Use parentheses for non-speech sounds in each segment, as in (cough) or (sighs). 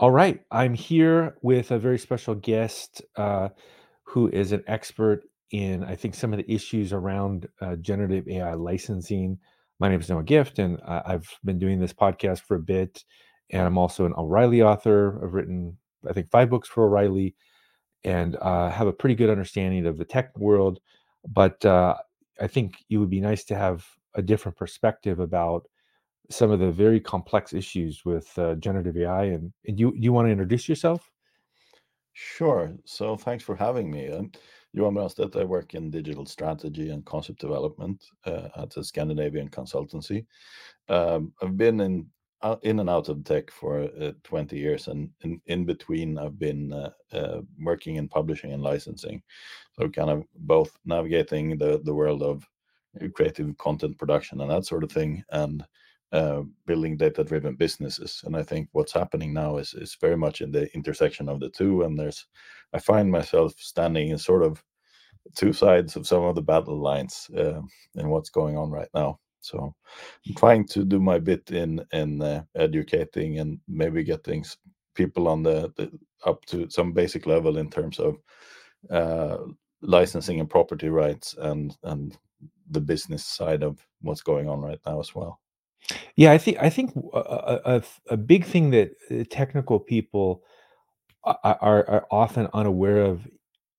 All right. I'm here with a very special guest uh, who is an expert in, I think, some of the issues around uh, generative AI licensing. My name is Noah Gift, and I- I've been doing this podcast for a bit. And I'm also an O'Reilly author. I've written, I think, five books for O'Reilly and uh, have a pretty good understanding of the tech world. But uh, I think it would be nice to have a different perspective about some of the very complex issues with uh, generative AI. And, and you you want to introduce yourself? Sure. So thanks for having me. Um, Johan Brandstedt, I work in digital strategy and concept development uh, at a Scandinavian consultancy. Um, I've been in uh, in and out of tech for uh, 20 years, and in, in between, I've been uh, uh, working in publishing and licensing. So kind of both navigating the the world of creative content production and that sort of thing, and uh, building data-driven businesses. And I think what's happening now is is very much in the intersection of the two. And there's, I find myself standing in sort of two sides of some of the battle lines uh, in what's going on right now. So I'm trying to do my bit in in uh, educating and maybe getting people on the, the up to some basic level in terms of uh, licensing and property rights and and the business side of what's going on right now as well. Yeah, I think I think a, a, a f- a big thing that uh, technical people a- a- are, are often unaware of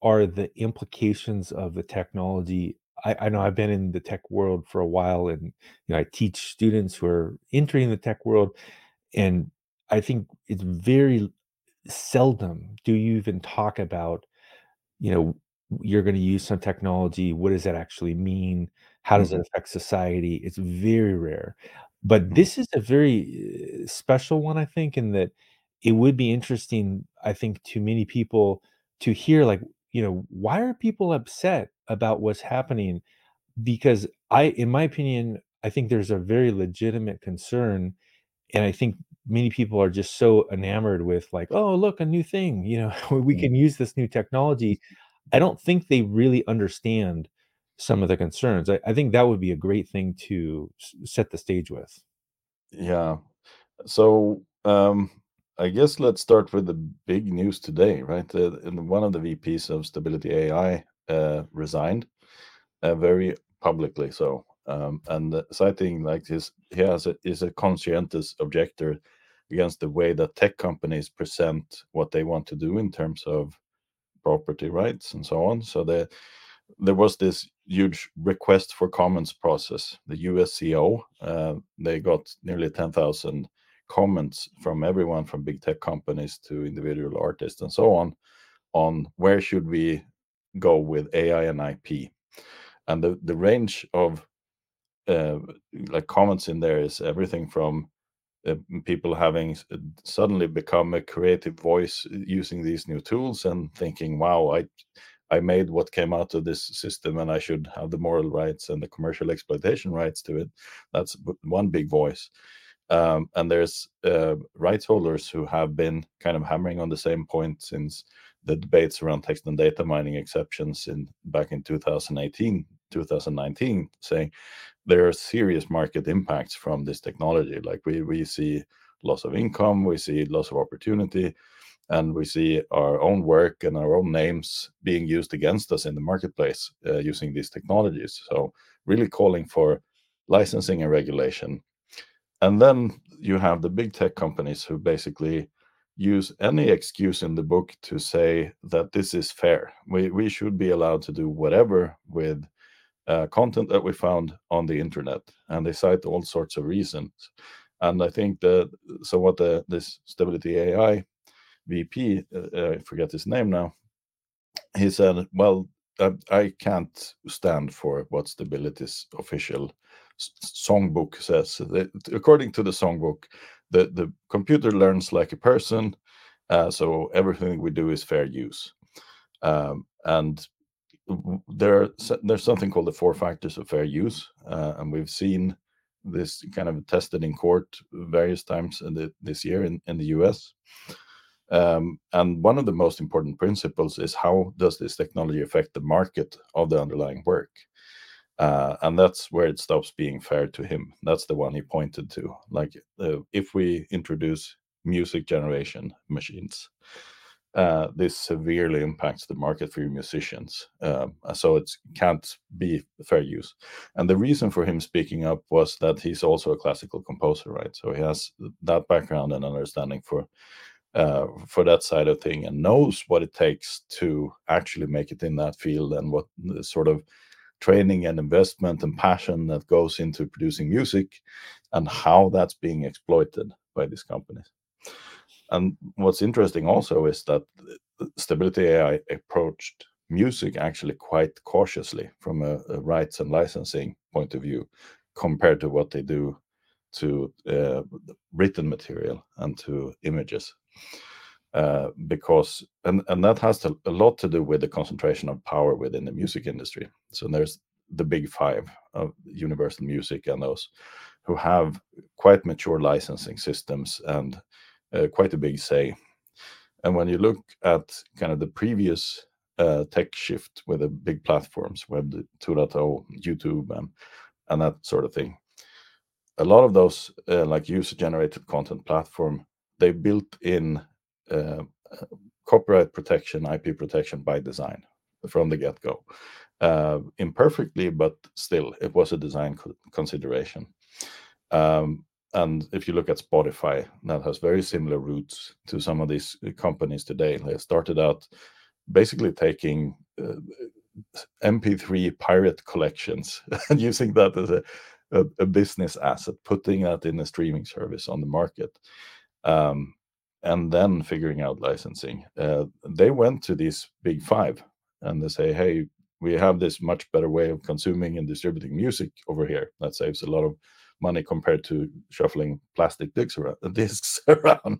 are the implications of the technology. I, I know I've been in the tech world for a while, and you know I teach students who are entering the tech world, and I think it's very seldom do you even talk about you know, you're going to use some technology. What does that actually mean? How does it Mhm, affect society? It's very rare. But mhm, this is a very uh, special one, I think, in that it would be interesting, I think, to many people to hear, like, you know, why are people upset about what's happening? Because I, in my opinion, I think there's a very legitimate concern and I think many people are just so enamored with like, "Oh, look, a new thing, you know, (laughs) we mhm. can use this new technology." I don't think they really understand some of the concerns. I I think that would be a great thing to set the stage with. Yeah. So, um, I guess let's start with the big news today, right? Uh, one of the VPs of Stability AI uh, resigned, uh, very publicly so. Um, and uh, citing like his, he has a, is a conscientious objector against the way that tech companies present what they want to do in terms of property rights and so on. So the there was this huge request for comments process. The USCO uh, they got nearly ten thousand comments from everyone from big tech companies to individual artists and so on on where should we go with AI and IP. And the the range of uh, like comments in there is everything from uh, people having uh, suddenly become a creative voice uh, using these new tools and thinking, "Wow, I I made what came out of this system, and I should have the moral rights and the commercial exploitation rights to it." That's one big voice. Um, and there's uh, rights holders who have been kind of hammering on the same point since the debates around text and data mining exceptions in back in 2018, 2019, saying there are serious market impacts from this technology. Like we we see loss of income, we see loss of opportunity, and we see our own work and our own names being used against us in the marketplace uh, using these technologies. So really calling for licensing and regulation. And then you have the big tech companies who basically use any excuse in the book to say that this is fair. We we should be allowed to do whatever with uh, content that we found on the internet, and they cite all sorts of reasons. And I think that so what the this Stability AI VP, uh, uh, I forget his name now, he said, "Well, I, I can't stand for what Stability's official songbook says. According to the songbook, the the computer learns like a person, uh, so everything we do is fair use." Um, and there there's something called the four factors of fair use, uh, and we've seen this kind of tested in court various times in the, this year in, in the US. Um, and one of the most important principles is how does this technology affect the market of the underlying work? Uh, and that's where it stops being fair to him. That's the one he pointed to. Like, uh, if we introduce music generation machines. Uh, this severely impacts the market for musicians. Um, so it can't be fair use. And the reason for him speaking up was that he's also a classical composer, right? So he has that background and understanding for for that side of thing and knows what it takes to actually make it in that field and what sort of training and investment and passion that goes into producing music and how that's being exploited by these companies. And what's interesting also is that Stability AI approached music actually quite cautiously from a, a rights and licensing point of view compared to what they do to uh, written material and to images. Uh, because and and that has to, a lot to do with the concentration of power within the music industry. So there's the big five of Universal Music and those who have quite mature licensing systems and uh, quite a big say. And when you look at kind of the previous uh, tech shift with the big platforms, Web 2.0, YouTube, and and that sort of thing, a lot of those uh, like user-generated content platform, they built in uh, copyright protection, IP protection by design from the get-go. Uh, imperfectly, but still, it was a design co consideration. Um, and if you look at Spotify, that has very similar roots to some of these uh, companies today. They started out basically taking uh, MP3 pirate collections (laughs) and using that as a, a, a, business asset, putting that in a streaming service on the market, um, and then figuring out licensing. Uh, they went to these big five and they say, hey, we have this much better way of consuming and distributing music over here that saves a lot of money compared to shuffling plastic discs around, (laughs) discs around.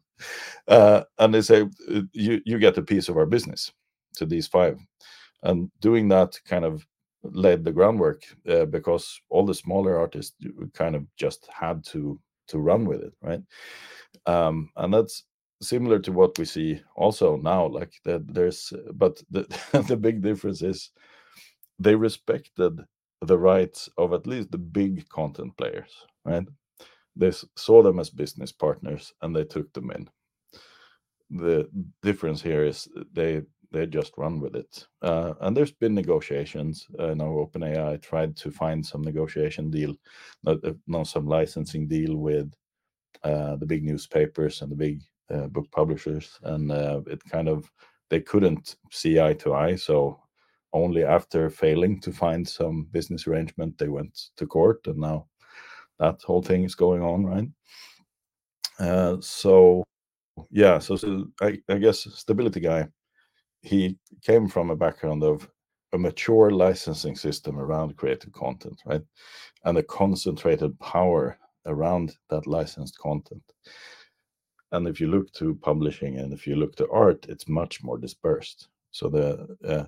Uh, and they say uh, you you get a piece of our business to these five and doing that kind of laid the groundwork uh, because all the smaller artists kind of just had to to run with it right um, and that's similar to what we see also now like that there's but the (laughs) the big difference is they respected the rights of at least the big content players right? They saw them as business partners and they took them in. The difference here is they they just run with it. Uh, and there's been negotiations. Uh, now OpenAI tried to find some negotiation deal, not, uh, some licensing deal with uh, the big newspapers and the big uh, book publishers, and uh, it kind of they couldn't see eye to eye. So only after failing to find some business arrangement, they went to court, and now that whole thing is going on, right? Uh, so yeah, so, so I, I guess stability guy, he came from a background of a mature licensing system around creative content, right? And a concentrated power around that licensed content. And if you look to publishing and if you look to art, it's much more dispersed. So the uh,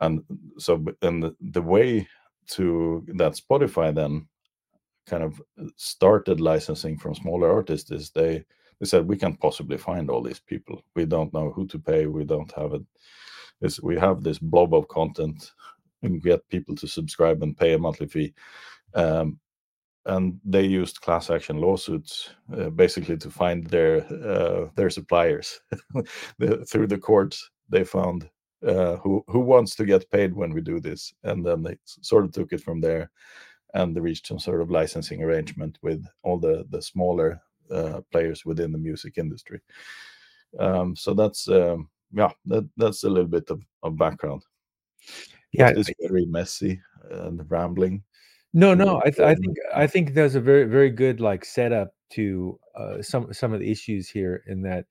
and so and the, the way to that Spotify then kind of started licensing from smaller artists is they they said we can't possibly find all these people. We don't know who to pay. We don't have it. It's, we have this blob of content and get people to subscribe and pay a monthly fee. Um, and they used class action lawsuits uh, basically to find their uh, their suppliers (laughs) the, through the courts. They found uh, who who wants to get paid when we do this, and then they sort of took it from there and they reached some sort of licensing arrangement with all the the smaller uh, players within the music industry. Um, so that's um, yeah, that, that's a little bit of, of background. Yeah, it's very messy and rambling. No, no, I, th- I think I think there's a very very good like setup to uh, some some of the issues here. In that,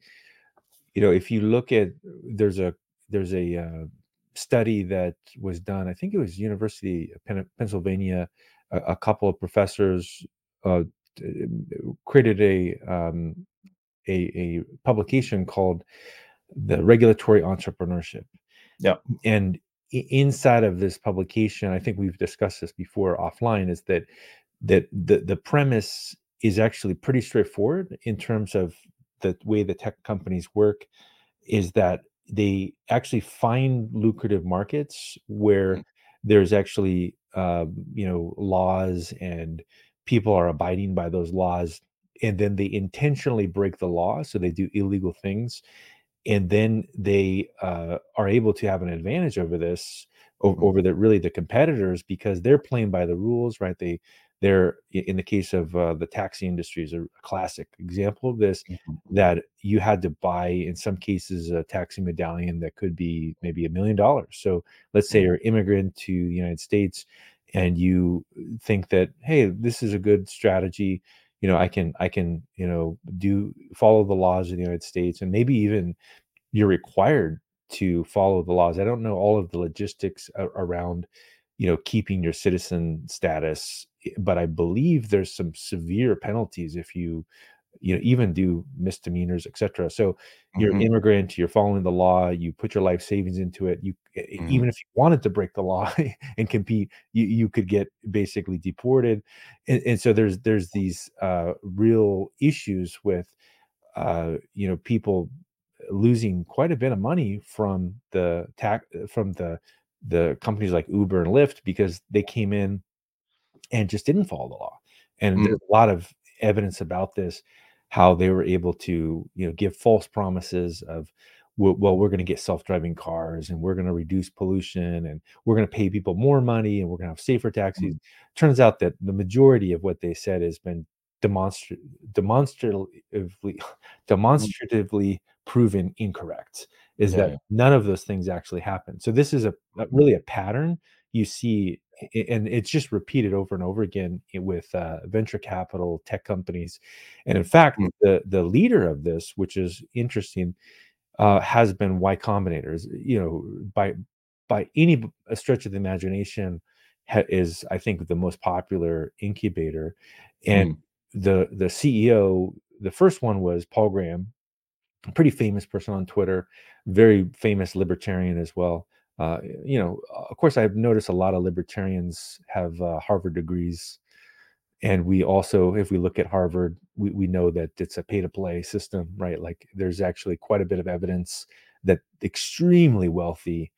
you know, if you look at there's a there's a uh, study that was done. I think it was University of Pennsylvania a, a couple of professors uh, created a, um, a, a publication called the regulatory entrepreneurship. Yeah, and inside of this publication, I think we've discussed this before offline, is that that the the premise is actually pretty straightforward in terms of the way the tech companies work. Is that they actually find lucrative markets where mm-hmm. there's actually uh, you know laws and people are abiding by those laws and then they intentionally break the law, so they do illegal things, and then they uh, are able to have an advantage over this over, mm, over the really the competitors because they're playing by the rules, right? They they're in the case of uh, the taxi industry is a classic example of this mhm, that you had to buy in some cases a taxi medallion that could be maybe a million dollars. So let's say mm, you're an immigrant to the united states and you think that hey this is a good strategy you know i can i can you know do follow the laws of the united states and maybe even you're required to follow the laws. I don't know all of the logistics around, you know, keeping your citizen status, eh, but I believe there's some severe penalties if you, you know, even do misdemeanors, etc. So you're an mhm, immigrant, you're following the law, you put your life savings into it. You mhm, even if you wanted to break the law (laughs) and compete, you, you could get basically deported. And, and so there's there's these uh, real issues with uh, you know, people losing quite a bit of money from the tax from the the companies like Uber and Lyft because they came in and just didn't follow the law. And mm, there's a lot of evidence about this, how they were able to, you know, give false promises of, well, we're going to get self-driving cars and we're going to reduce pollution and we're going to pay people more money and we're going to have safer taxis. mm, Turns out that the majority of what they said has been demonstra- demonstratively (laughs) mm. demonstratively proven incorrect is Yeah, that none of those things actually happen. So this is a, a Mhm, really a pattern you see and it's just repeated over and over again with uh, venture capital tech companies. And in fact mm, the the leader of this which is interesting uh, has been y combinators. You know by by any stretch of the imagination ha- is i think the most popular incubator. And mm, the the ceo the first one was paul graham a pretty famous person on Twitter, very famous libertarian as well. Uh, you know, of course, I've noticed a lot of libertarians have uh, Harvard degrees, and we also, if we look at Harvard, we, we know that it's a pay to play system, right? Like, there's actually quite a bit of evidence that extremely wealthy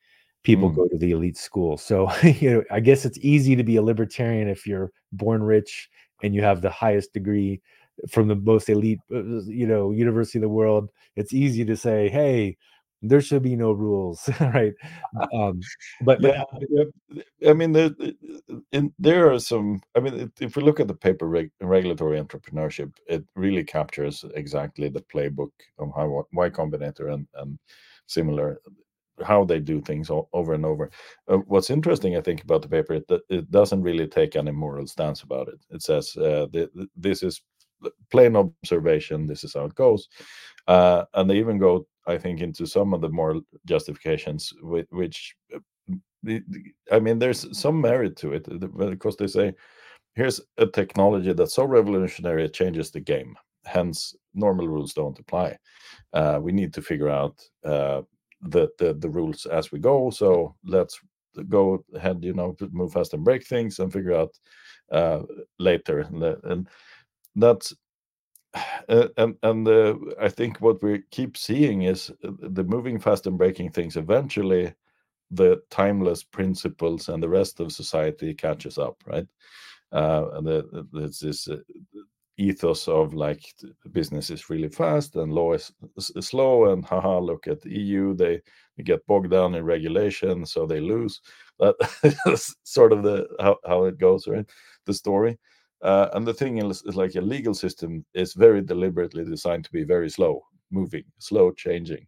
people mm. go to the elite school. So, (laughs) you know, I guess it's easy to be a libertarian if you're born rich and you have the highest degree from the most elite, uh, you know, university in the world it's easy to say, "Hey, there should be no rules," (laughs) right? Um, but but Yeah, yeah. I mean, there, in, there are some. I mean, if we look at the paper reg, regulatory entrepreneurship, it really captures exactly the playbook of how Y Combinator and and similar how they do things o- over and over. Uh, what's interesting, I think, about the paper that it doesn't really take any moral stance about it. It says uh, th- th- this is plain observation. This is how it goes, uh, and they even go, I think, into some of the more justifications, which, uh, I mean, there's some merit to it because they say, here's a technology that's so revolutionary it changes the game. Hence, normal rules don't apply. Uh, we need to figure out uh, the, the the rules as we go. So let's go ahead, you know, move fast and break things and figure out uh, later. And that's uh, and and uh, I think what we keep seeing is uh, the moving fast and breaking things. Eventually, the timeless principles and the rest of society catches up, right? Uh, and the, the- this uh, ethos of like business is really fast and law is, slow, and haha, look at the EU, they, they get bogged down in regulation, so they lose. That (laughs) is sort of the how, how it goes, right? The story. Uh, and the thing is, is like a legal system is very deliberately designed to be very slow moving, slow changing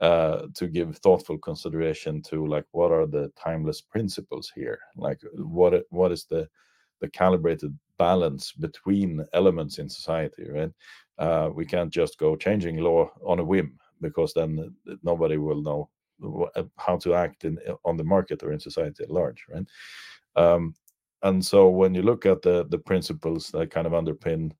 uh, to give thoughtful consideration to like what are the timeless principles here? Like what what is the the calibrated balance between elements in society right? Uh, we can't just go changing law on a whim because then nobody will know how to act in on the market or in society at large right? Um, and so when you look at the the principles that kind of underpin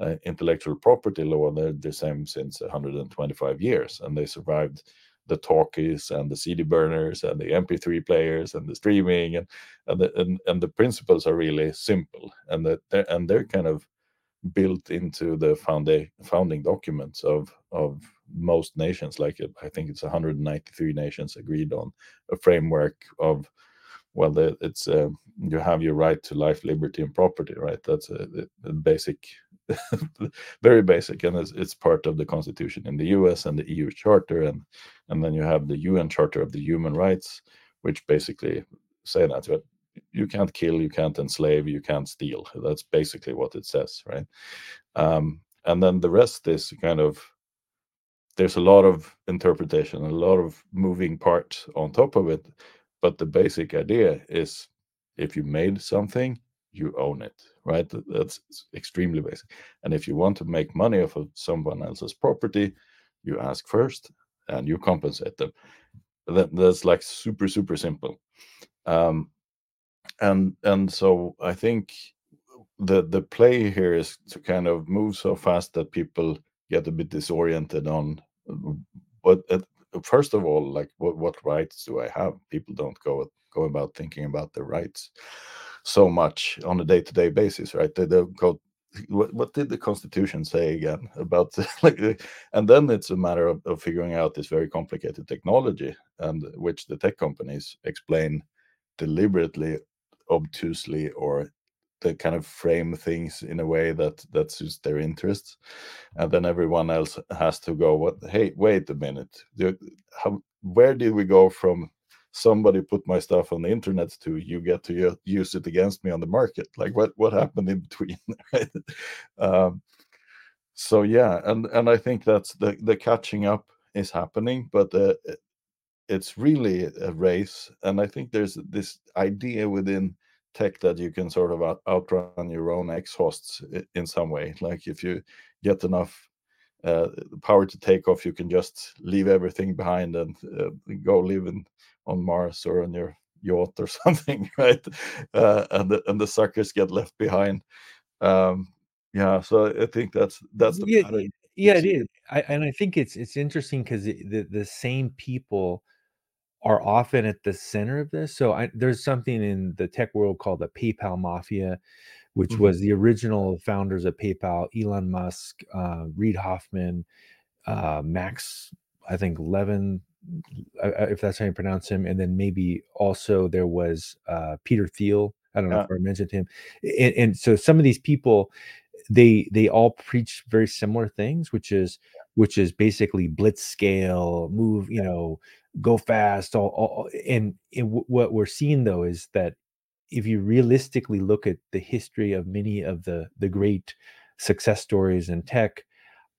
uh, intellectual property law. They're the same since 125 years, and they survived the talkies and the CD burners and the MP3 players and the streaming, and and the, and, and the principles are really simple, and that they're, and they're kind of built into the founda- founding documents of of most nations. Like I think it's 193 nations agreed on a framework of well, it's uh, you have your right to life, liberty, and property, right? That's a, a basic (laughs) very basic, and it's, it's part of the constitution in the U.S. and the EU Charter, and and then you have the UN Charter of the Human Rights, which basically say that you can't kill, you can't enslave, you can't steal. That's basically what it says, right? Um, and then the rest is kind of there's a lot of interpretation, a lot of moving parts on top of it, but the basic idea is if you made something, you own it, right? That's extremely basic. And if you want to make money off of someone else's property, you ask first and you compensate them. That, that's like super super simple. Um, and and so I think the the play here is to kind of move so fast that people get a bit disoriented on what uh, first of all like what what rights do I have? People don't go go about thinking about their rights so much on a day-to-day basis, right? They don't go what, what did the constitution say again about (laughs) like uh, and then it's a matter of, of figuring out this very complicated technology and which the tech companies explain deliberately obtusely or kind of frame things in a way that that suits their interests and then everyone else has to go what? Hey wait a minute. How, where did we go from somebody put my stuff on the internet to you get to use it against me on the market? Like what what happened in between (laughs) um, so yeah and and i think that's the the catching up is happening but uh, it's really a race and i think there's this idea within tech that you can sort of out, outrun your own exhausts in some way. Like if you get enough uh, power to take off you can just leave everything behind and uh, go live in, on mars or on your yacht or (laughs) something right? Uh, and the, and the suckers get left behind. Um, yeah so i think that's that's the yeah, yeah it is. I, and i think it's it's interesting because the the same people are often at the center of this. So I, there's something in the tech world called the PayPal mafia, which mm-hmm. was the original founders of PayPal: Elon Musk, uh, Reid Hoffman, uh, Max, I think Levin, if that's how you pronounce him, and then maybe also there was uh, Peter Thiel. I don't know yeah. if I mentioned him, and, and so some of these people, they they all preach very similar things, which is which is basically blitz scale, move, you know, go fast. All, all and, and w- what we're seeing though is that if you realistically look at the history of many of the the great success stories in tech,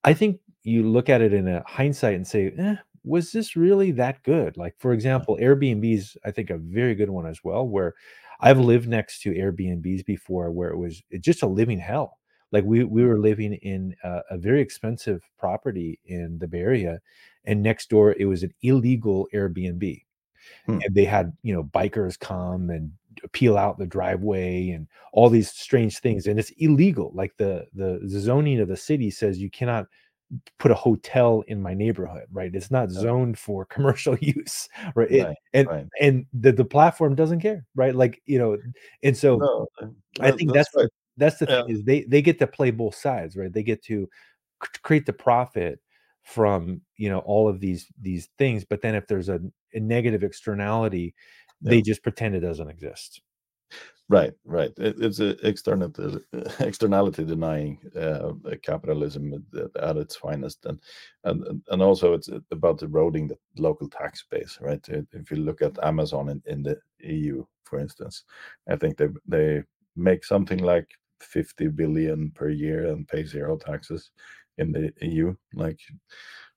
I think you look at it in a hindsight and say, eh, was this really that good? Like, for example, Airbnb is, I think, a very good one as well, where I've lived next to Airbnbs before where it was just a living hell. Like we we were living in a, a very expensive property in the Bay Area, and next door it was an illegal Airbnb. Hmm. And they had you know bikers come and peel out the driveway and all these strange things, and it's illegal. Like the the zoning of the city says you cannot put a hotel in my neighborhood right it's not zoned for (laughs) commercial use right, it, right and right. and the, the platform doesn't care right like you know and so no, i think that's, that's right. That's the yeah. thing is they they get to play both sides, right? They get to create the profit from you know all of these these things, but then if there's a, a negative externality, yeah. they just pretend it doesn't exist. Right, right. It, it's an externality, (laughs) externality denying uh, capitalism at, at, its finest, and and and also it's about eroding the local tax base. Right. If you look at Amazon in, in the EU, for instance, I think they they make something like 50 billion per year and pay zero taxes in the EU, like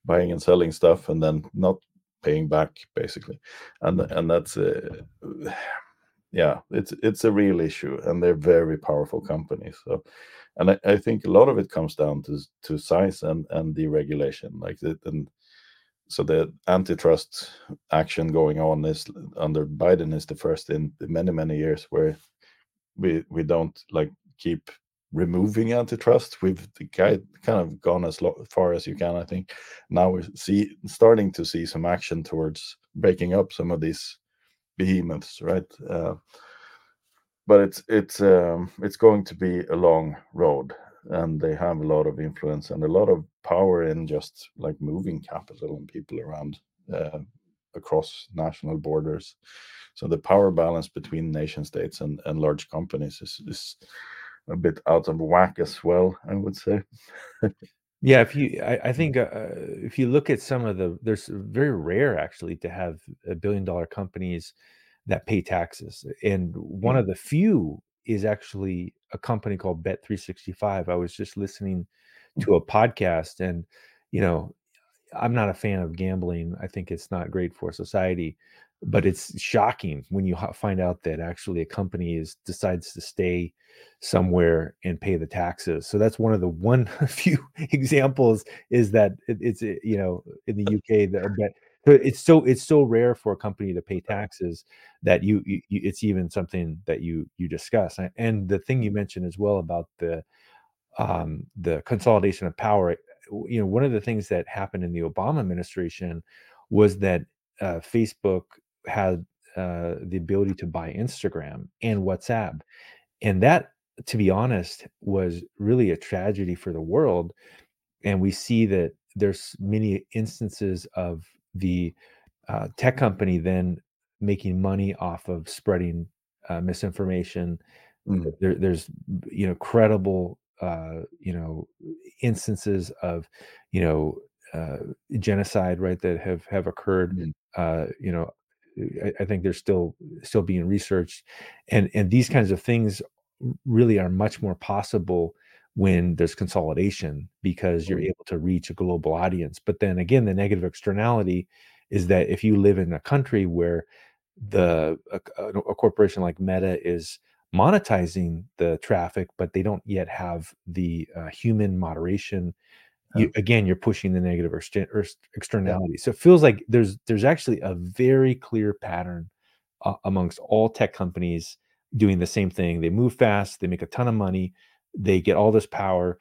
buying and selling stuff and then not paying back basically. And mm-hmm. and that's a uh, (sighs) yeah, it's it's a real issue and they're very powerful companies. So and I, I think a lot of it comes down to to size and and deregulation. Like it and so the antitrust action going on is under Biden is the first in many many years where we we don't like keep removing antitrust. We've kind of gone as far as you can, I think. Now we're see starting to see some action towards breaking up some of these behemoths, right? Uh, but it's it's um, it's going to be a long road, and they have a lot of influence and a lot of power in just like moving capital and people around uh, across national borders. So the power balance between nation states and, and large companies is, is a bit out of whack as well. I would say. (laughs) Yeah, if you, I, I think uh, if you look at some of the, there's very rare actually to have a billion dollar companies that pay taxes, and one Mm, of the few is actually a company called Bet365. I was just listening mm, to a podcast, and you know, I'm not a fan of gambling. I think it's not great for society, but it's shocking when you find out that actually a company is decides to stay somewhere and pay the taxes. So that's one of the one (laughs) few examples is that it, it's uh, you know in the UK that but it's so it's so rare for a company to pay taxes that you, you, it's even something that you you discuss. And and the thing you mentioned as well about the um, the consolidation of power. You know, one of the things that happened in the Obama administration was that uh, Facebook had uh, the ability to buy Instagram and WhatsApp, and that, to be honest, was really a tragedy for the world. And we see that there's many instances of the uh, tech company then making money off of spreading uh, misinformation mm, there, there's you know credible uh, you know instances of you know uh, genocide right that have have occurred mm, uh, you know I, I think they're still still being researched and and these kinds of things really are much more possible when there's consolidation because you're able to reach a global audience but then again the negative externality is that if you live in a country where the a, a a corporation like Meta is monetizing the traffic, but they don't yet have the uh, human moderation. You again, you're pushing the negative or yeah, externality. So it feels like there's there's actually a very clear pattern uh, amongst all tech companies doing the same thing. They move fast, they make a ton of money, they get all this power,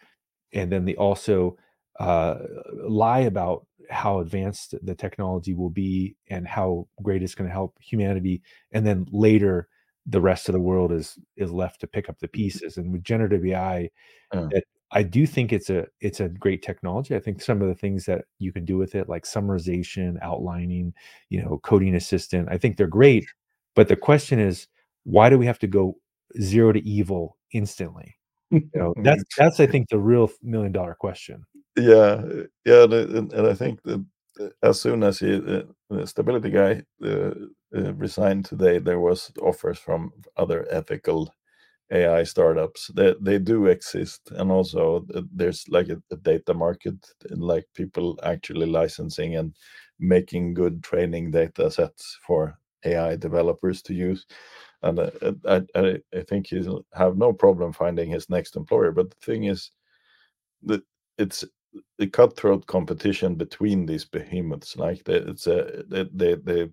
and then they also uh, lie about how advanced the technology will be and how great it's going to help humanity and then later the rest of the world is is left to pick up the pieces and with generative ai that i do think it's a it's a great technology. I think some of the things that you can do with it like summarization outlining you know coding assistant i think they're great but the question is why do we have to go zero to evil instantly? (laughs) You know that's that's i think the real million dollar question. Yeah, yeah, and, and I think that uh, as soon as he, uh, the stability guy uh, uh, resigned today, there was offers from other ethical AI startups. They they do exist, and also there's like a, a data market, like people actually licensing and making good training data sets for AI developers to use. And uh, I, I I think he'll have no problem finding his next employer. But the thing is that it's a cutthroat competition between these behemoths. Like they, it's a they, they they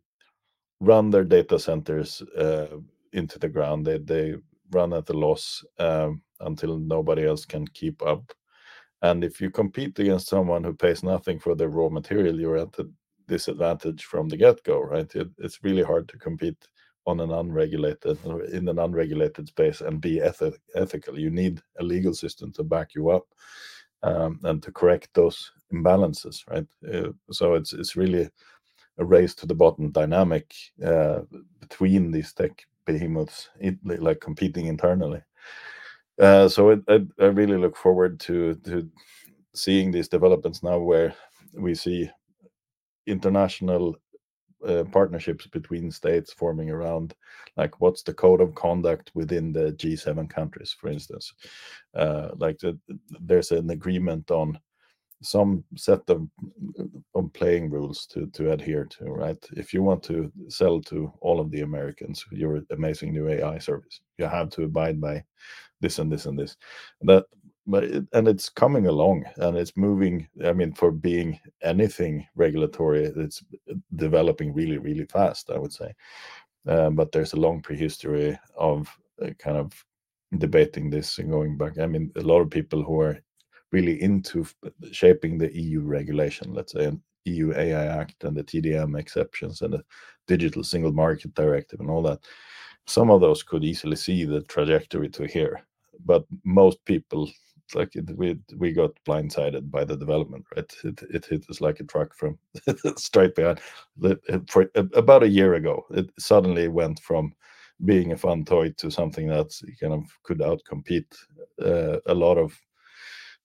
run their data centers uh, into the ground. They they run at a loss um, until nobody else can keep up. And if you compete against someone who pays nothing for their raw material, you're at a disadvantage from the get-go, right? It, it's really hard to compete on an unregulated in an unregulated space and be ethi- ethical. You need a legal system to back you up um, and to correct those imbalances, right? Uh, so it's it's really a race to the bottom dynamic uh, between these tech behemoths, like competing internally. Uh, so it, I, I really look forward to to seeing these developments now, where we see international uh, partnerships between states forming around like what's the code of conduct within the G7 countries, for instance. Uh, like the, there's an agreement on some set of, of playing rules to to adhere to right? If you want to sell to all of the americans your amazing new ai service you have to abide by this and this and this. That but it, and it's coming along and it's moving i mean for being anything regulatory it's developing really really fast i would say. Um, but there's a long prehistory of uh, kind of debating this and going back. I mean a lot of people who are really into shaping the EU regulation, let's say, an EU AI Act and the TDM exceptions and the Digital Single Market Directive and all that. Some of those could easily see the trajectory to here, but most people, like it, we we got blindsided by the development, right? It, it hit us like a truck from (laughs) straight behind. For about a year ago, it suddenly went from being a fun toy to something that kind of could outcompete uh, a lot of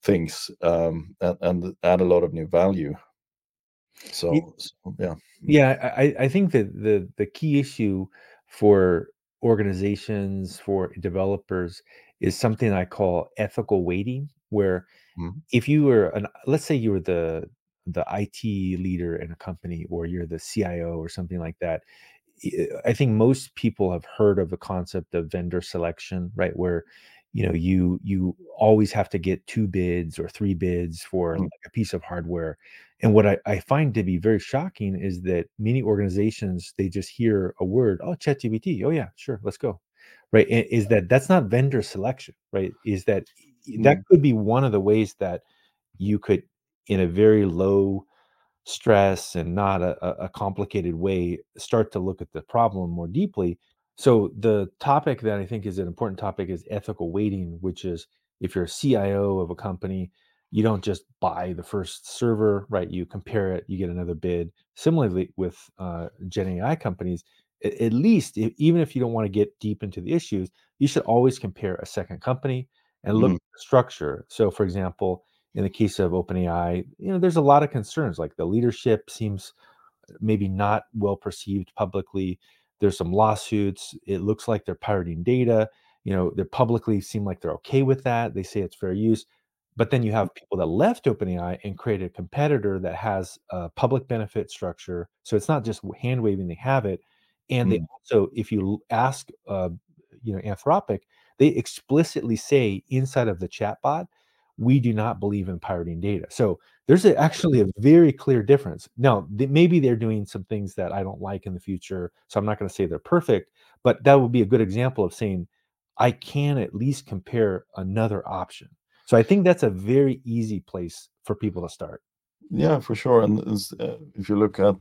things um, and, and, add a lot of new value. So, so yeah, yeah, I, I think that the the key issue for organizations for developers is something I call ethical weighting, where mm-hmm. if you were an let's say you were the the IT leader in a company or you're the CIO or something like that, I think most people have heard of the concept of vendor selection, right? Where you know you you always have to get two bids or three bids for Mm. like a piece of hardware. And what I, I find to be very shocking is that many organizations they just hear a word, oh chat ChatGPT, oh yeah, sure, let's go, right? And is that that's not vendor selection, right? Is that that Mm. could be one of the ways that you could, in a very low stress and not a a complicated way start to look at the problem more deeply so the topic that i think is an important topic is ethical weighting which is if you're a cio of a company you don't just buy the first server right you compare it you get another bid similarly with uh, gen ai companies a- at least if, even if you don't want to get deep into the issues you should always compare a second company and look Mm. at the structure so for example in the case of OpenAI, you know, there's a lot of concerns. Like the leadership seems maybe not well perceived publicly. There's some lawsuits. It looks like they're pirating data. You know, they publicly seem like they're okay with that. They say it's fair use. But then you have people that left OpenAI and created a competitor that has a public benefit structure. So it's not just hand waving; they have it, and they Mm. also, if you ask, uh, you know, Anthropic, they explicitly say inside of the chatbot we do not believe in pirating data. So there's a, actually a very clear difference. Now, th- maybe they're doing some things that I don't like in the future. So I'm not going to say they're perfect, but that would be a good example of saying I can at least compare another option. So I think that's a very easy place for people to start. Yeah, for sure. And uh, if you look at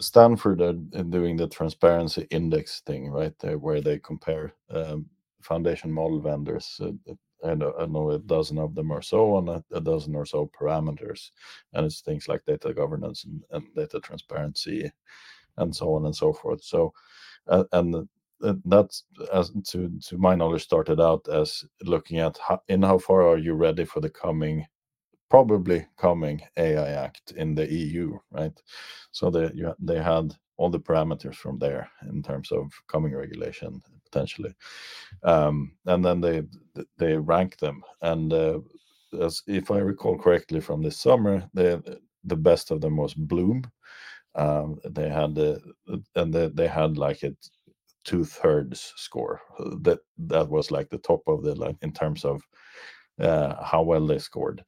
Stanford, are doing the transparency index thing, right there, where they compare um, foundation model vendors. Uh, I know, I know a dozen of them or so on a, dozen or so parameters, and it's things like data governance and, and data transparency, and so on and so forth. So, uh, and that's as to to my knowledge started out as looking at how, in how far are you ready for the coming probably coming AI Act in the EU, right? So they you, they had all the parameters from there in terms of coming regulation potentially, um, and then they they rank them. And uh, as if I recall correctly from this summer, the the best of them was Bloom. Um, they had the and they, they had like a two thirds score. That that was like the top of the line in terms of uh, how well they scored.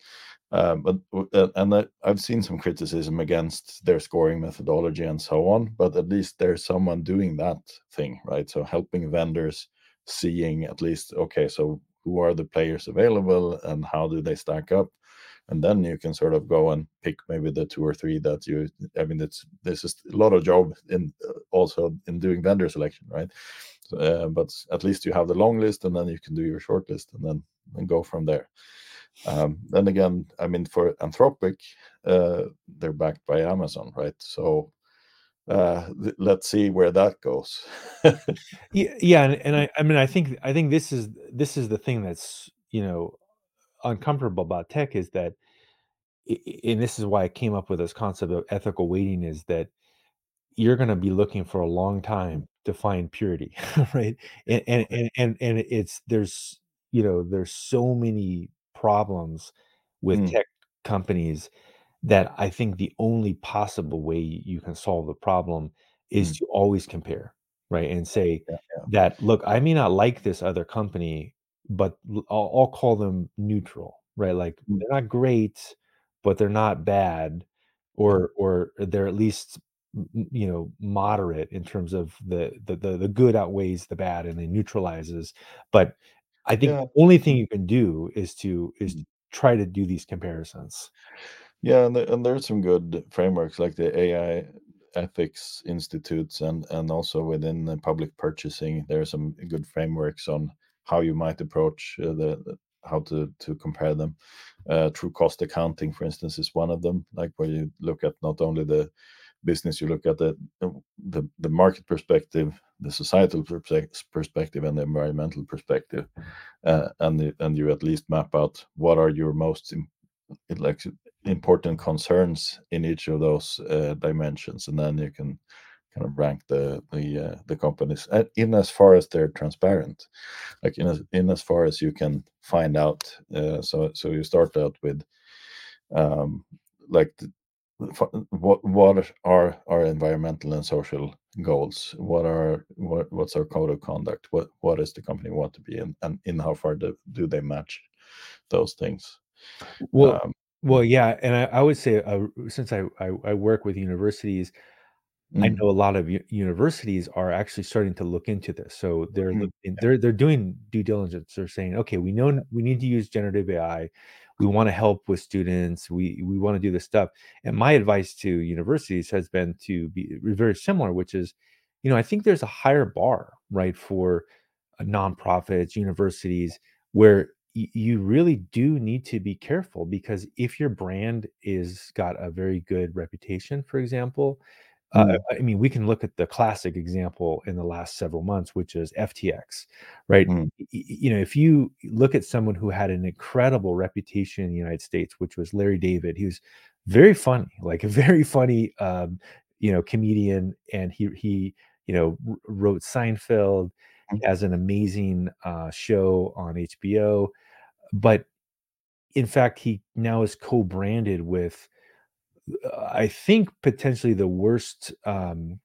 Uh, but uh, and I, I've seen some criticism against their scoring methodology and so on. But at least there's someone doing that thing, right? So helping vendors seeing at least okay, so who are the players available and how do they stack up, and then you can sort of go and pick maybe the two or three that you. I mean, it's this is a lot of job in also in doing vendor selection, right? Uh, but at least you have the long list, and then you can do your short list, and then and go from there. Um, then again, I mean, for Anthropic, uh, they're backed by Amazon, right? So uh, th- let's see where that goes. yeah, yeah, and, and (laughs) I, I mean, I think, I think this is this is the thing that's you know uncomfortable about tech is that, and this is why I came up with this concept of ethical weighting is that you're going to be looking for a long time to find purity, (laughs) right? And and and and, and it's there's you know there's so many problems with Mm. tech companies that I think the only possible way you can solve the problem is Mm. to always compare, right? And say Yeah, yeah. that, look, I may not like this other company, but l- I'll, I'll call them neutral, right? Like Mm. they're not great, but they're not bad, or or they're at least m- m- you know moderate in terms of the the the, the good outweighs the bad and it neutralizes. But I think Yeah. the only thing you can do is to is Mm. to try to do these comparisons. Yeah, and, there, and there's some good frameworks like the AI ethics institutes and and also within the public purchasing there are some good frameworks on how you might approach uh, the, the- how to to compare them uh, true cost accounting for instance is one of them like where you look at not only the business, you look at the the, the market perspective, the societal perspective, and the environmental perspective, uh, and the, and you at least map out what are your most like important concerns in each of those uh, dimensions, and then you can kind of rank the the uh, the companies uh, in as far as they're transparent, like in as in as far as you can find out. Uh, so so you start out with um, like the, what what are our environmental and social goals? What are what what's our code of conduct? What what is the company want to be in? And in how far do, do they match those things? Well um, well yeah and i, I would say uh, since I, I, I work with universities I mm, know a lot of u- universities are actually starting to look into this. So they're mm, looking, they're they're doing due diligence. They're saying, okay, we know we need to use generative AI. We want to help with students. We we want to do this stuff. And my advice to universities has been to be very similar, which is, you know, I think there's a higher bar, right, for uh, nonprofits, universities, where y- you really do need to be careful because if your brand is got a very good reputation, for example uh, mm, I mean, we can look at the classic example in the last several months, which is FTX, right? mm, You know, if you look at someone who had an incredible reputation in the United States, which was Larry David, he was very funny, (laughs) like a very funny, um, you know, comedian, and he he you know wrote Seinfeld. mm, has an amazing uh, show on HBO, but in fact, he now is co-branded with I think potentially the worst um,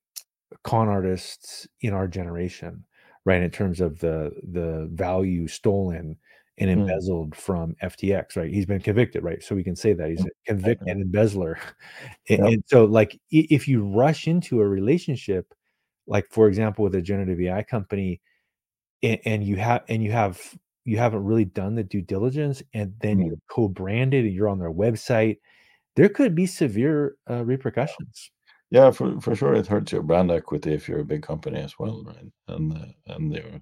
con artists in our generation, right? In terms of the the value stolen and mm, embezzled from FTX, right? He's been convicted, right? So we can say that he's mm. convicted yeah, embezzler. (laughs) and, yeah, and so, like, if you rush into a relationship, like for example, with a generative AI company, and, and you have and you have you haven't really done the due diligence, and then mm. you're co-branded and you're on their website, there could be severe uh, repercussions. Yeah, for for sure, it hurts your brand equity if you're a big company as well, right? And uh, and your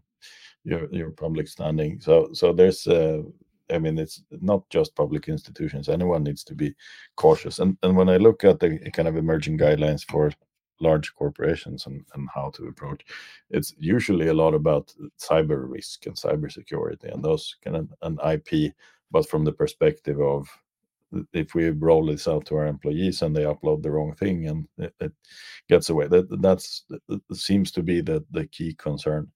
your your public standing. So so there's uh, I mean, it's not just public institutions. Anyone needs to be cautious. And and when I look at the kind of emerging guidelines for large corporations and, and how to approach, it's usually a lot about cyber risk and cybersecurity and those kind of an IP, but from the perspective of if we roll this out to our employees and they upload the wrong thing and it, it gets away. That that's that seems to be the the key concern.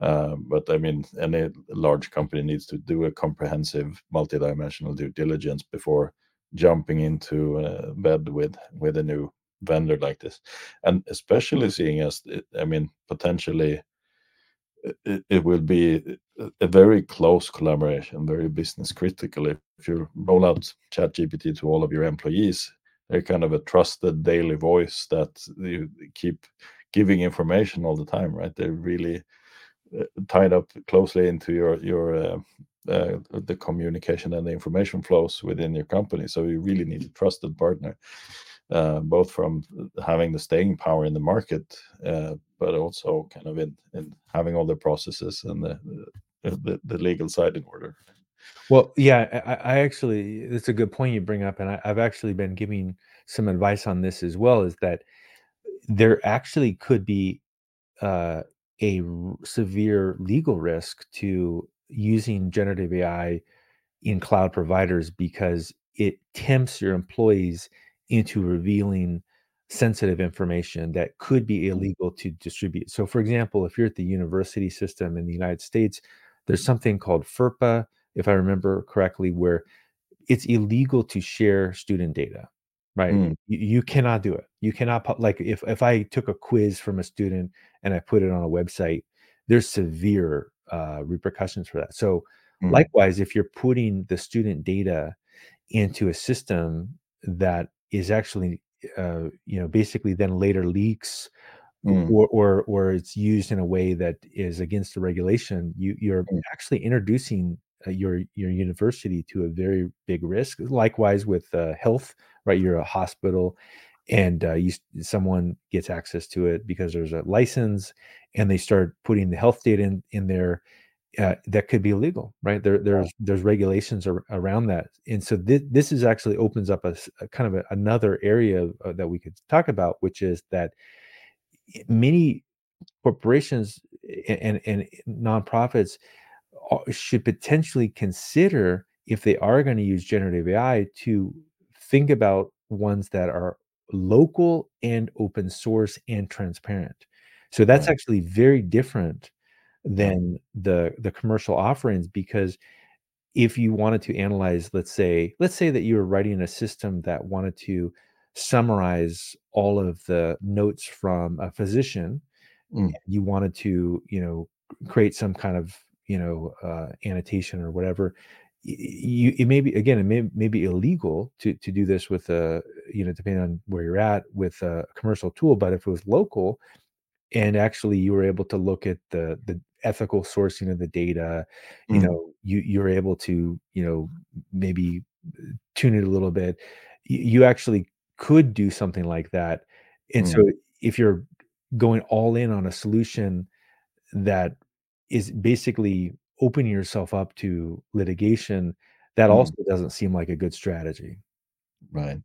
Uh, but i mean any large company needs to do a comprehensive multidimensional due diligence before jumping into uh, bed with with a new vendor like this. And especially seeing as i mean potentially it, it will be a, very close collaboration, very business critical. If, if you roll out ChatGPT to all of your employees, they're kind of a trusted daily voice that you keep giving information all the time, right? They're really uh, tied up closely into your your uh, uh, the communication and the information flows within your company. So you really need a trusted partner, uh, both from having the staying power in the market, uh, but also kind of in, in having all the processes and the, the, the legal side in order. Well, yeah, I, I actually, it's a good point you bring up, and I, I've actually been giving some advice on this as well. Is that there actually could be uh, a r- severe legal risk to using generative AI in cloud providers because it tempts your employees into revealing sensitive information that could be Mm, illegal to distribute. So, for example, if you're at the university system in the United States, there's something called FERPA, if I remember correctly, where it's illegal to share student data, right? mm, You, you cannot do it. You cannot like if if I took a quiz from a student and I put it on a website, there's severe uh, repercussions for that. So mm, likewise, if you're putting the student data into a system that is actually uh, you know basically then later leaks mm, or or or it's used in a way that is against the regulation, you you're mm, actually introducing uh, your your university to a very big risk. Likewise with uh, health, right? You're a hospital, and uh, you someone gets access to it because there's a license, and they start putting the health data in in there. Uh, that could be illegal, right? There, there's there's regulations ar- around that, and so this this is actually opens up a kind of a, another area uh, that we could talk about, which is that many corporations and and nonprofits uh, should potentially consider if they are going to use generative AI to think about ones that are local and open source and transparent. So that's Right. actually very different. Than the the commercial offerings because if you wanted to analyze let's say let's say that you were writing a system that wanted to summarize all of the notes from a physician Mm, you wanted to, you know, create some kind of, you know, uh, annotation or whatever, you it may be again, it may, may be illegal to to do this with a, you know, depending on where you're at with a commercial tool. But if it was local and actually you were able to look at the the ethical sourcing of the data, you mm, know, you you're able to, you know, maybe tune it a little bit. You actually could do something like that. And mm, so if you're going all in on a solution that is basically opening yourself up to litigation, that mm. also doesn't seem like a good strategy. Right.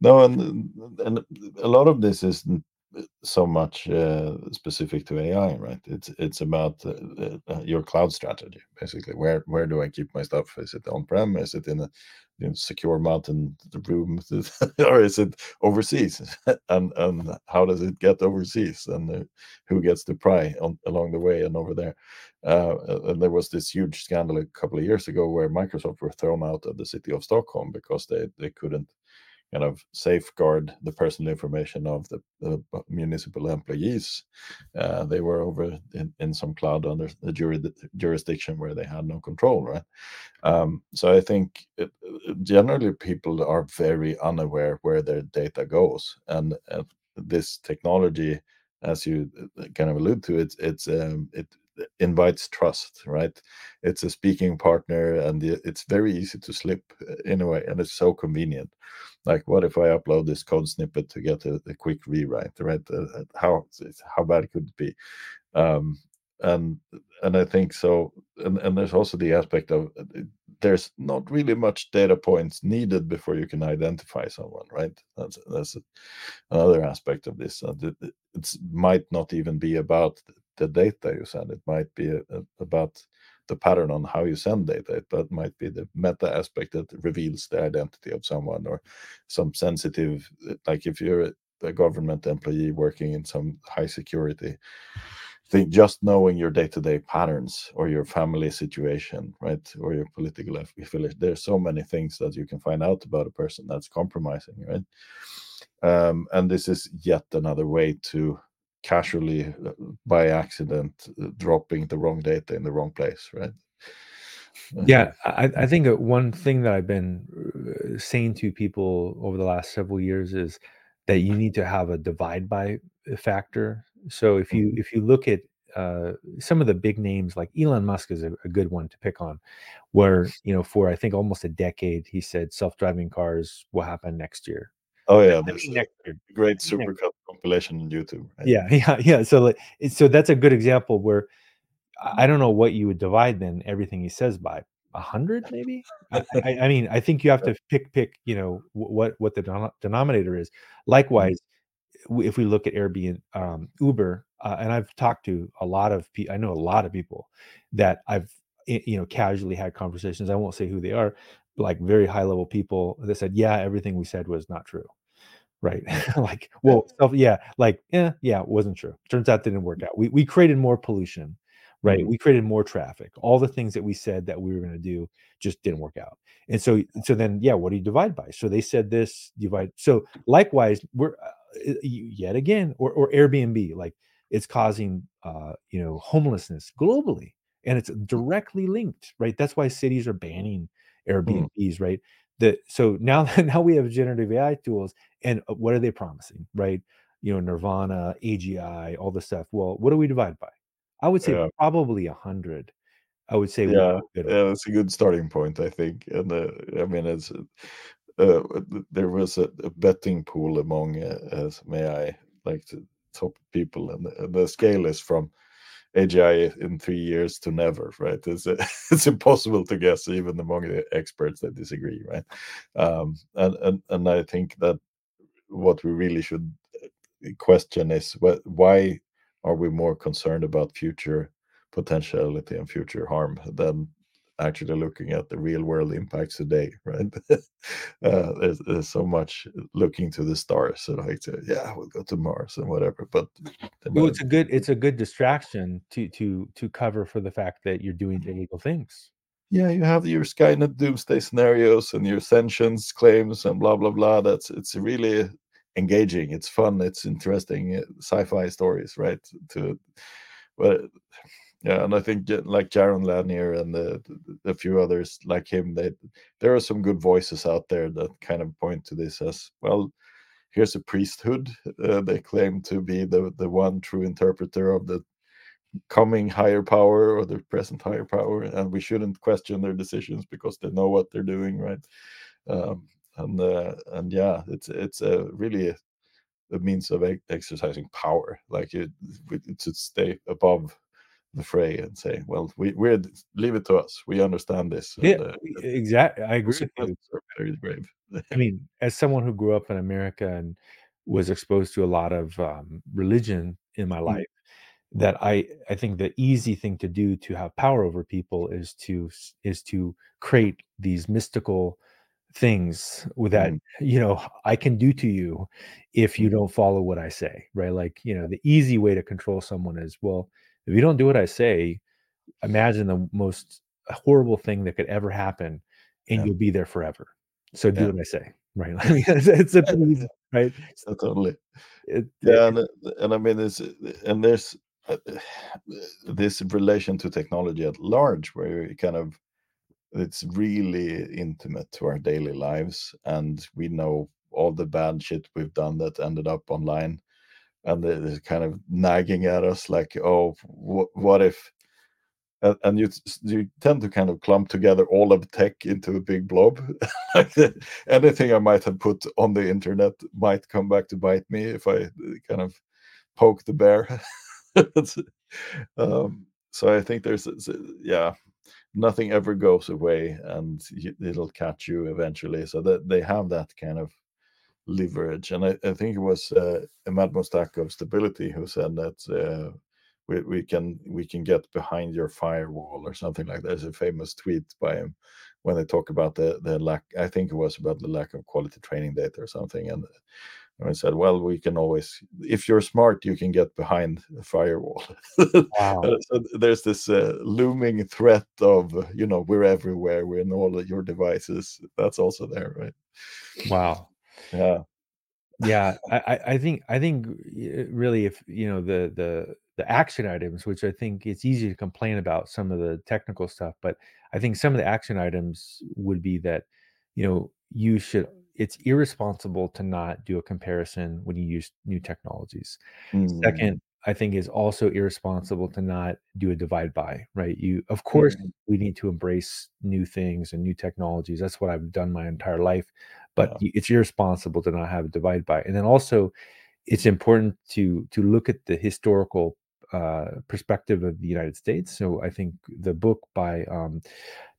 No, and and a lot of this isn't so much uh, specific to AI, right? It's it's about uh, uh, your cloud strategy, basically. Where where do I keep my stuff? Is it on-prem? Is it in a you know, secure mountain room, (laughs) or is it overseas? (laughs) and and how does it get overseas? And uh, who gets to pry on, along the way and over there? Uh, and there was this huge scandal a couple of years ago where Microsoft were thrown out of the city of Stockholm because they they couldn't kind of safeguard the personal information of the, the municipal employees. Uh, they were over in, in some cloud under the jurisdiction where they had no control, right? Um, so I think it, generally people are very unaware where their data goes, and uh, this technology, as you uh, kind of allude to, it's it's um, it invites trust, right? It's a speaking partner, and it's very easy to slip uh, in a way, and it's so convenient. Like, what if I upload this code snippet to get a, a quick rewrite, right? Uh, uh, how how bad could it be? Um, and and I think so. And and there's also the aspect of uh, there's not really much data points needed before you can identify someone, right? That's that's another aspect of this. Uh, it might not even be about the data you send. It might be about the pattern on how you send data. That might be the meta aspect that reveals the identity of someone, or some sensitive, like if you're a, government employee working in some high security think just knowing your day-to-day patterns or your family situation right or your political affiliation there's so many things that you can find out about a person that's compromising right um, and this is yet another way to casually uh, by accident uh, dropping the wrong data in the wrong place right Yeah, I, I think one thing that I've been uh, saying to people over the last several years is that you need to have a divide by factor. So if you mhm. if you look at uh, some of the big names, like Elon Musk is a, a good one to pick on, where you know for I think almost a decade he said self driving cars will happen next year. Oh yeah I there's mean next year. a great Next. supercut compilation on youtube right Yeah, (laughs) yeah, yeah. So like, so that's a good example where I don't know what you would divide then everything he says by. a 100 maybe? I I mean, I think you have (laughs) to pick pick, you know, what what the denom denominator is. Mm, Likewise, if we look at Airbnb, um, Uber, uh, and I've talked to a lot of people. I know a lot of people that I've, you know, casually had conversations, I won't say who they are, like very high level people that said, "Yeah, everything we said was not true." Right. mm, (laughs) (laughs) Like, well, self yeah, like, yeah, yeah, wasn't true. Turns out it didn't work out. We we created more pollution, right? mm, We created more traffic. All the things that we said that we were gonna do just didn't work out. And so so then, yeah, what do you divide by? So they said this, divide so likewise, we're, uh, yet again or or Airbnb, like, it's causing, uh, you know, homelessness globally, and it's directly linked, right? That's why cities are banning mm, Airbnbs, right? That so now (laughs) now we have generative AI tools and uh, what are they promising, right? You know, Nirvana, AGI, all this stuff. Well, what do we divide by? I would say yeah probably 100. I would say Yeah, yeah, that's a good starting point, I think. And uh, I mean, it's uh, uh, there was a, a betting pool among uh, uh, some AI like the top people, and the, and the scale is from AGI in three years to never, right? It's (laughs) it's impossible to guess even among the experts that disagree, right? Um, and and and I think that what we really should uh, question is why are we more concerned about future potentiality and future harm than actually looking at the real world impacts today, (laughs) right? uh, there's, there's, so much looking to the stars, so like, to, yeah, we'll go to Mars and whatever. But well, it's a good it's a good distraction to to to cover for the fact that you're doing illegal things. Yeah, you have your Skynet doomsday scenarios and your sentience claims and blah blah blah. That's it's really engaging. It's fun. It's interesting uh, sci-fi stories, right? To but yeah, and I think like Jaron Lanier and the, a few others like him, they there are some good voices out there that kind of point to this as well. Here's a priesthood. Uh, they claim to be the the one true interpreter of the coming higher power or the present higher power, and we shouldn't question their decisions because they know what they're doing, right? Um, and uh, and yeah, it's it's a really a, a means of exercising power, like it, it to stay above the fray and say, "Well, we we leave it to us. We understand this." Yeah, and, uh, exactly. I agree. Very brave. I mean, as someone who grew up in America and was exposed to a lot of um, religion in my mm. life, mm. that I I think the easy thing to do to have power over people is to is to create these mystical things that mm. you know I can do to you if you mm. don't follow what I say, right? Like you know, the easy way to control someone is well if you don't do what I say, imagine the most horrible thing that could ever happen, and yeah. you'll be there forever. So do what I say, right? I mean, it's, it's a easy, right? So totally. It, yeah, it, and, and I mean, it's and there's uh, this relation to technology at large, where you kind of it's really intimate to our daily lives, and we know all the bad shit we've done that ended up online and they're kind of nagging at us like oh what, what if? And you you tend to kind of clump together all of tech into a big blob. (laughs) Anything i might have put on the internet might come back to bite me if i uh, kind of poke the bear. (laughs) Um, so i think there's yeah nothing ever goes away and it'll catch you eventually. So that they have that kind of leverage. And I, I think it was uh, Emad Mostaque of Stability who said that uh, we, we can we can get behind your firewall or something like that. There's a famous tweet by him when they talk about the the lack. I think it was about the lack of quality training data or something. And I said, well, we can always, if you're smart, you can get behind the firewall. (laughs) Wow. so there's this uh, looming threat of, you know, we're everywhere, we're in all of your devices. That's also there, right? Wow. Yeah. Yeah, I, I think I think really if you know the the the action items, which I think it's easy to complain about some of the technical stuff, but I think some of the action items would be that you know you should it's irresponsible to not do a comparison when you use new technologies. Mm. Second, I think is also irresponsible to not do a divide by, right? You, of course, mm-hmm. we need to embrace new things and new technologies. That's what I've done my entire life but yeah. it's irresponsible to not have a divide by. And then also, it's important to to look at the historical uh, perspective of the United States. So I think the book by um,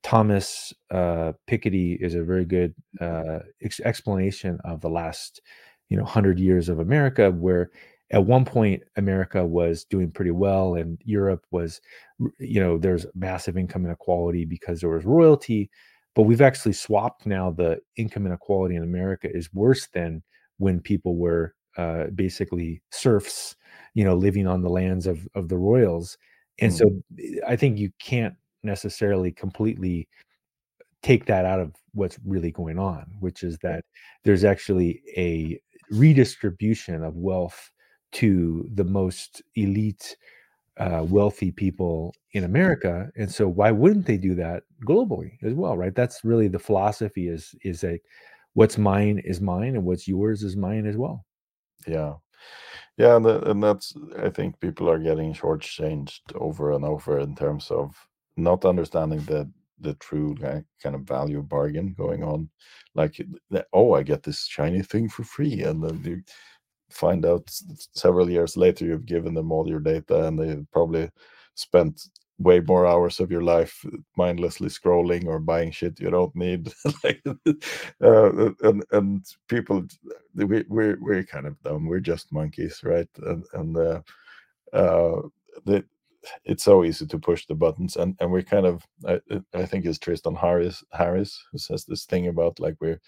Thomas uh, Piketty is a very good uh, ex- explanation of the last, you know, hundred years of America, where at one point America was doing pretty well, and Europe was, you know, there's massive income inequality because there was royalty, but we've actually swapped now the income inequality in America is worse than when people were uh, basically serfs, you know, living on the lands of of the royals. And mm. so I think you can't necessarily completely take that out of what's really going on, which is that there's actually a redistribution of wealth to the most elite uh, wealthy people in America, and so why wouldn't they do that globally as well, right? That's really the philosophy is is a what's mine is mine, and what's yours is mine as well. Yeah, yeah, and, the, and that's I think people are getting shortchanged over and over in terms of not understanding the the true kind of value bargain going on. Like, oh, I get this shiny thing for free, and then find out several years later you've given them all your data and they probably spent way more hours of your life mindlessly scrolling or buying shit you don't need. (laughs) Like, uh, and and people we, we're we're kind of dumb. We're just monkeys right? And and uh, uh it's so easy to push the buttons and and we're kind of i i think it's tristan harris harris who says this thing about like we're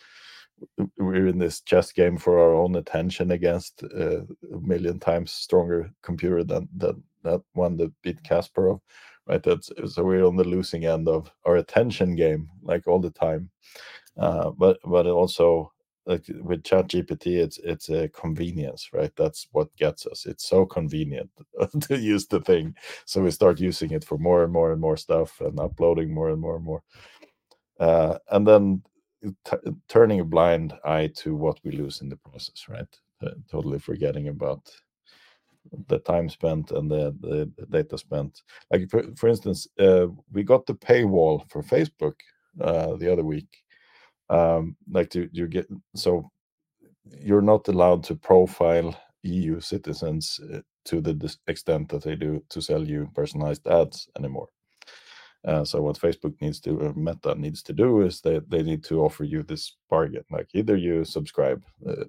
we're in this chess game for our own attention against uh, a million times stronger computer than than that one that beat kasparov right? That's so we're on the losing end of our attention game, like all the time. Uh, but but also like with Chat GPT, it's it's a convenience, right? That's what gets us. It's so convenient (laughs) to use the thing, so we start using it for more and more and more stuff, and uploading more and more and more. Uh, and then turning a blind eye to what we lose in the process, right? Uh, totally forgetting about the time spent and the, the, the data spent. Like for, for instance, uh, we got the paywall for Facebook uh, the other week. Um, like to you get so you're not allowed to profile EU citizens uh, to the extent that they do to sell you personalized ads anymore. Uh, so what Facebook needs to, uh, Meta needs to do is that they need to offer you this bargain. Like either you subscribe, uh,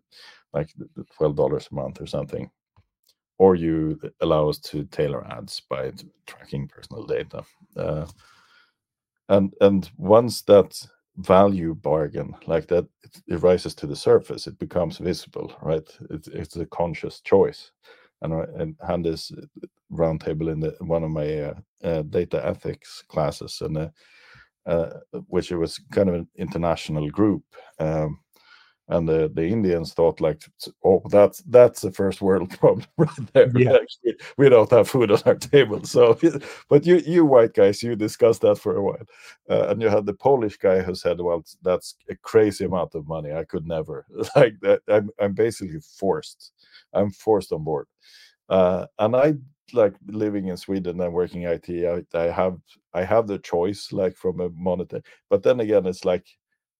like twelve dollars a month or something, or you allow us to tailor ads by tracking personal data. Uh, and and once that value bargain like that it, it, rises to the surface, it becomes visible, right? It, it's a conscious choice. And and had this roundtable in the, one of my uh, uh, data ethics classes, and uh, uh, which it was kind of an international group. Um, and the, the Indians thought like, oh, that's that's the first world (laughs) problem right there. Yeah. (laughs) Actually, we don't have food on our table. So, (laughs) but you you white guys, you discussed that for a while, uh, and you had the Polish guy who said, well, that's a crazy amount of money. I could never like that. I'm I'm basically forced. I'm forced on board, uh, and I like living in Sweden and working IT. I, I have I have the choice like from a monetary, but then again, it's like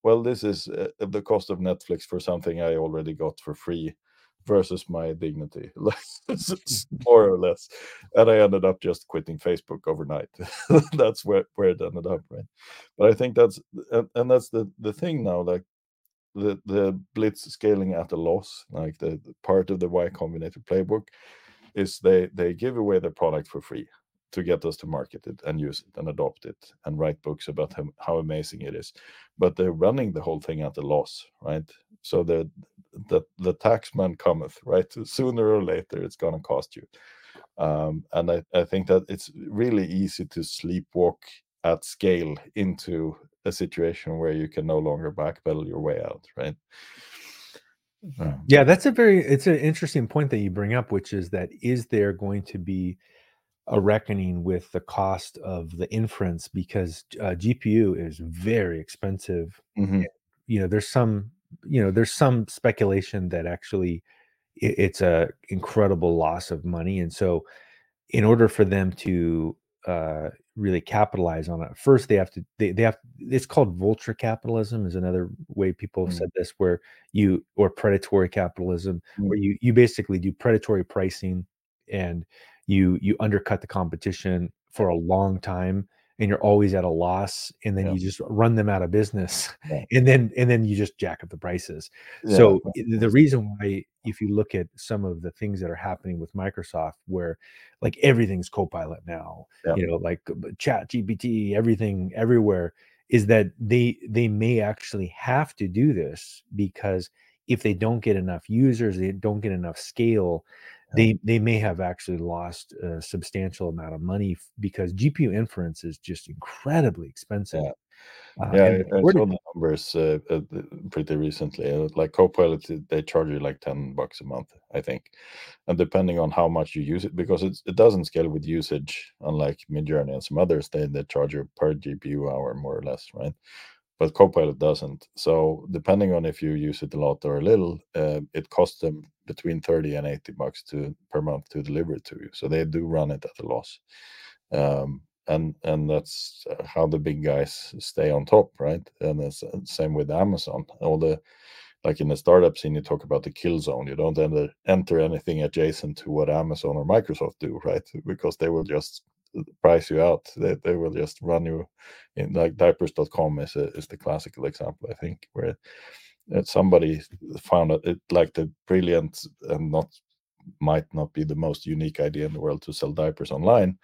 well, this is uh, the cost of Netflix for something I already got for free versus my dignity, (laughs) (laughs) more or less. And I ended up just quitting Facebook overnight. (laughs) that's where, where it ended up, right? But I think that's and and that's the the thing now, like the the blitz scaling at a loss, like the, the part of the Y Combinator playbook, is they they give away the product for free to get us to market it and use it and adopt it and write books about how, how amazing it is. But they're running the whole thing at a loss right? So the the, the taxman cometh right? Sooner or later it's going to cost you. Um, and I, I think that it's really easy to sleepwalk at scale into a situation where you can no longer backpedal your way out right? Yeah that's a very it's an interesting point that you bring up which is that is there going to be a reckoning with the cost of the inference because uh, GPU is very expensive. Mm-hmm. You know, there's some, you know, there's some speculation that actually it, it's a incredible loss of money, and so in order for them to uh, really capitalize on it, first they have to they, they have it's called vulture capitalism is another way people have mm-hmm. said this where you or predatory capitalism mm-hmm. where you you basically do predatory pricing and you you undercut the competition for a long time and you're always at a loss and then yeah. you just run them out of business yeah. (laughs) and then and then you just jack up the prices yeah. so the reason why if you look at some of the things that are happening with microsoft where like everything's copilot now you know like uh, chat gpt everything everywhere is that they they may actually have to do this because if they don't get enough users they don't get enough scale they they may have actually lost a substantial amount of money because GPU inference is just incredibly expensive. Yeah. Uh, yeah, I, I saw the numbers uh, uh, pretty recently. Uh, like Copilot, they charge you like ten bucks a month, I think, and depending on how much you use it, because it it doesn't scale with usage, unlike Midjourney and some others. They they charge you per GPU hour more or less, right? But Copilot doesn't. So depending on if you use it a lot or a little, uh, it costs them between 30 and 80 bucks to per month to deliver it to you. So they do run it at a loss. Um, and and that's uh, how the big guys stay on top right? And it's uh, same with amazon. All the like in the startup scene you talk about the kill zone. You don't enter, enter anything adjacent to what amazon or microsoft do right? Because they will just price you out. They, they will just run you in like diapers.com is a, is the classical example, I think, where uh, somebody found it like the brilliant and not might not be the most unique idea in the world to sell diapers online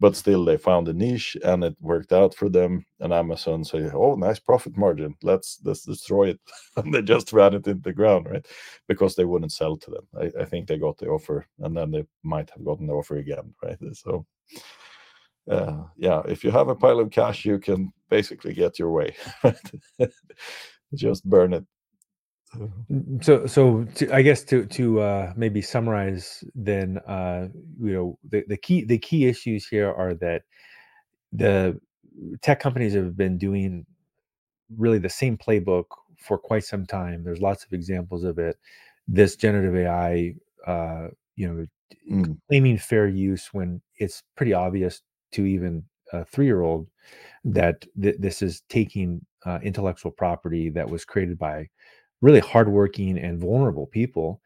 but still they found a niche and it worked out for them and amazon say oh nice profit margin let's let's destroy it. (laughs) And they just ran it into the ground right? Because they wouldn't sell to them. I, I think they got the offer and then they might have gotten the offer again right? So uh, yeah if you have a pile of cash you can basically get your way (laughs) just burn it. Mm, so so to, i guess to to uh maybe summarize then uh you know the, the key the key issues here are that the tech companies have been doing really the same playbook for quite some time. There's lots of examples of it. This generative ai uh you know mm. claiming fair use when it's pretty obvious to even a three year old that th- this is taking uh, intellectual property that was created by really hardworking and vulnerable people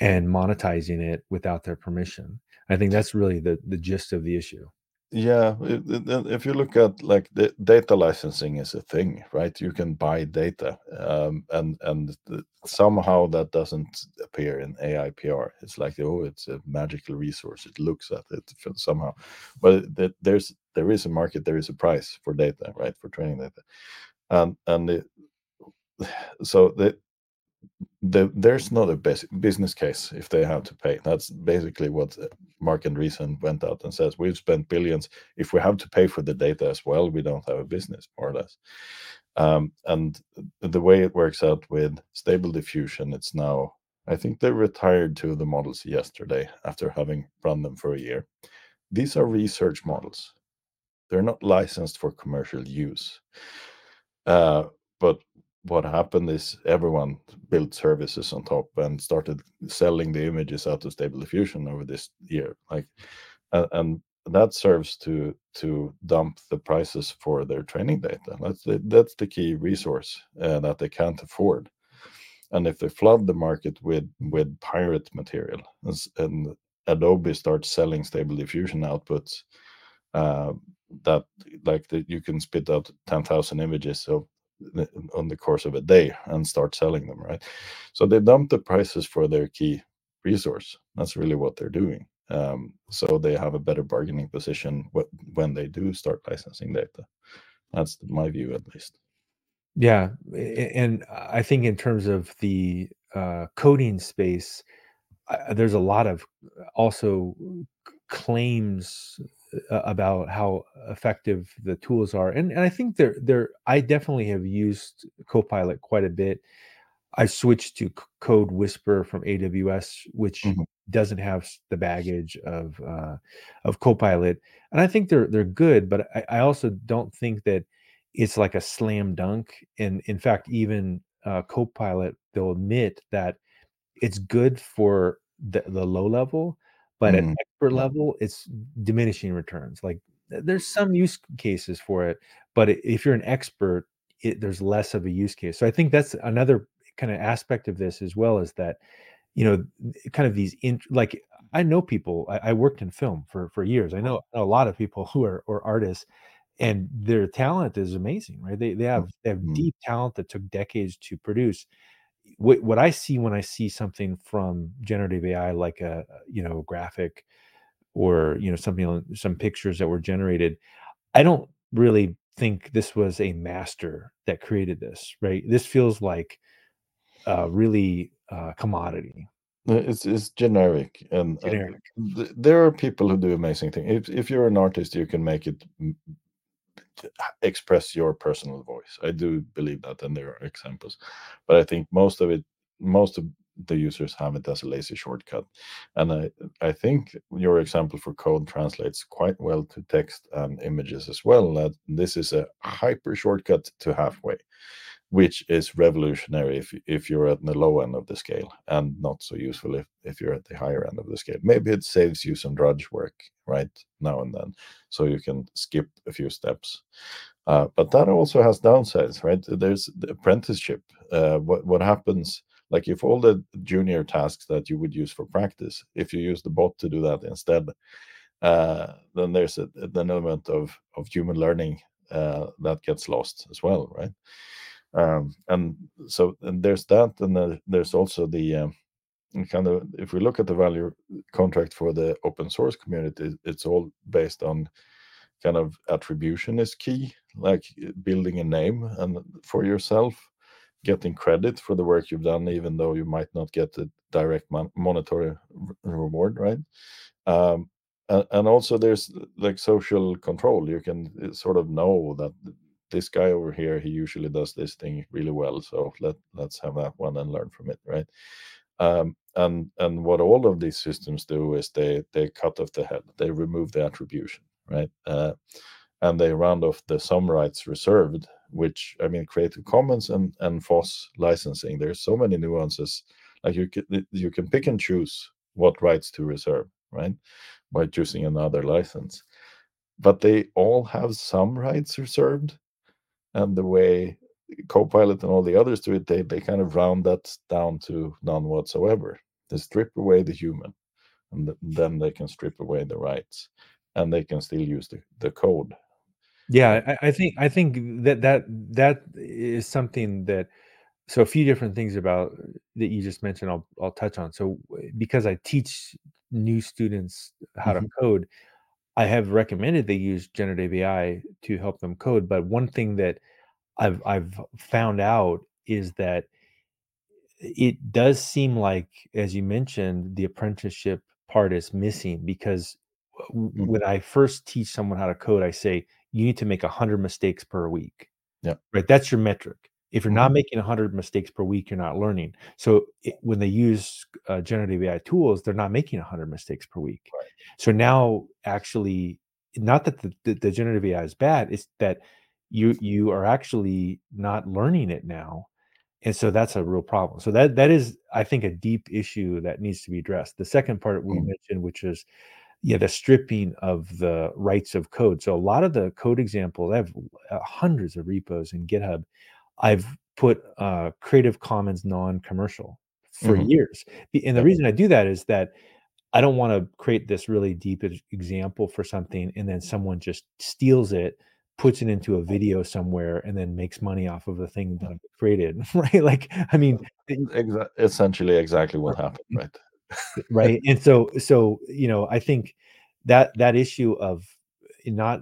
and monetizing it without their permission. I think that's really the the gist of the issue. Yeah, if you look at like the data licensing is a thing, right? You can buy data, um, and and somehow that doesn't appear in AIPR. It's like oh, it's a magical resource. It looks at it somehow, but there's there is a market, there is a price for data, right? For training data, and and the, (sighs) so the the, there's not a business case if they have to pay. That's basically what Marc Andreessen went out and says. We've spent billions. If we have to pay for the data as well, we don't have a business, more or less. Um, and the way it works out with stable diffusion, it's now, I think they retired to the models yesterday after having run them for a year. These are research models. They're not licensed for commercial use. Uh, but what happened is everyone built services on top and started selling the images out of stable diffusion over this year like uh, and that serves to to dump the prices for their training data. That's the, that's the key resource uh, that they can't afford. And if they flood the market with with pirate material and, and adobe starts selling stable diffusion outputs uh, that like that you can spit out 10,000 images of on the course of a day and start selling them, right? So they dump the prices for their key resource. That's really what they're doing. Um, so they have a better bargaining position when they do start licensing data. That's my view, at least. Yeah, and I think in terms of the uh, coding space, uh, there's a lot of also claims about how effective the tools are and, and i think they're they're i definitely have used copilot quite a bit i switched to CodeWhisperer from aws which mm-hmm. doesn't have the baggage of uh, of copilot and i think they're they're good but I, I also don't think that it's like a slam dunk and in fact even uh, copilot they'll admit that it's good for the, the low level but mm. at expert level, it's diminishing returns. Like there's some use cases for it, but if you're an expert, it, there's less of a use case. So I think that's another kind of aspect of this as well is that you know kind of these in like I know people. I, I worked in film for for years. I know a lot of people (laughs) who are or artists, and their talent is amazing, right? They they have they have mm. deep talent that took decades to produce, what, what I see when I see something from generative AI, like a you know graphic or you know something some pictures that were generated, I don't really think this was a master that created this. Right? This feels like uh, really uh, commodity. It's it's generic, and generic. Uh, th- there are people who do amazing things. If if you're an artist, you can make it express your personal voice. I do believe that, and there are examples, but I think most of it, most of the users have it as a lazy shortcut. And I, I think your example for code translates quite well to text and images as well. That this is a hyper shortcut to halfway which is revolutionary if if you're at the low end of the scale and not so useful if, if you're at the higher end of the scale. Maybe it saves you some drudge work right now and then so you can skip a few steps. Uh, but that also has downsides right? There's the apprenticeship. Uh, what what happens like if all the junior tasks that you would use for practice if you use the bot to do that instead uh, then there's a, an element of of human learning uh, that gets lost as well, right? Um, and so and there's that, and there's also the um, kind of if we look at the value contract for the open source community, it's all based on kind of attribution is key, like building a name and for yourself, getting credit for the work you've done, even though you might not get the direct mon- monetary reward, right? Um, and, also there's like social control. You can uh, sort of know that this guy over here he usually does this thing really well so let let's have that one and learn from it right? Um, and and what all of these systems do is they they cut off the head they remove the attribution right? Uh, and they round off the some rights reserved which i mean creative commons and and FOSS licensing there's so many nuances. Like you can you can pick and choose what rights to reserve right by choosing another license. But they all have some rights reserved and the way Copilot and all the others do it, they, they kind of round that down to none whatsoever. They strip away the human, and th- then they can strip away the rights, and they can still use the, the code. Yeah, I, I think I think that that that is something that so a few different things about that you just mentioned I'll I'll touch on. So because I teach new students how mm-hmm. to code, I have recommended they use generative AI to help them code. But one thing that I've I've found out is that it does seem like, as you mentioned, the apprenticeship part is missing because mm-hmm. when I first teach someone how to code, I say you need to make hundred mistakes per week. Yeah, right. That's your metric. If you're mm-hmm. not making 100 mistakes per week, you're not learning. So it, when they use uh, generative AI tools, they're not making 100 mistakes per week. Right. So now, actually, not that the, the, the generative AI is bad, it's that you you are actually not learning it now and so that's a real problem so that that is i think a deep issue that needs to be addressed the second part we mm. mentioned which is yeah the stripping of the rights of code so a lot of the code examples i have uh, hundreds of repos in github i've put uh, creative commons non-commercial for mm-hmm. years and the reason i do that is that i don't want to create this really deep example for something and then someone just steals it puts it into a video somewhere and then makes money off of the thing that I've created, (laughs) right? Like, I mean, essentially exactly what happened, right? right. And so, so you know, I think that that issue of not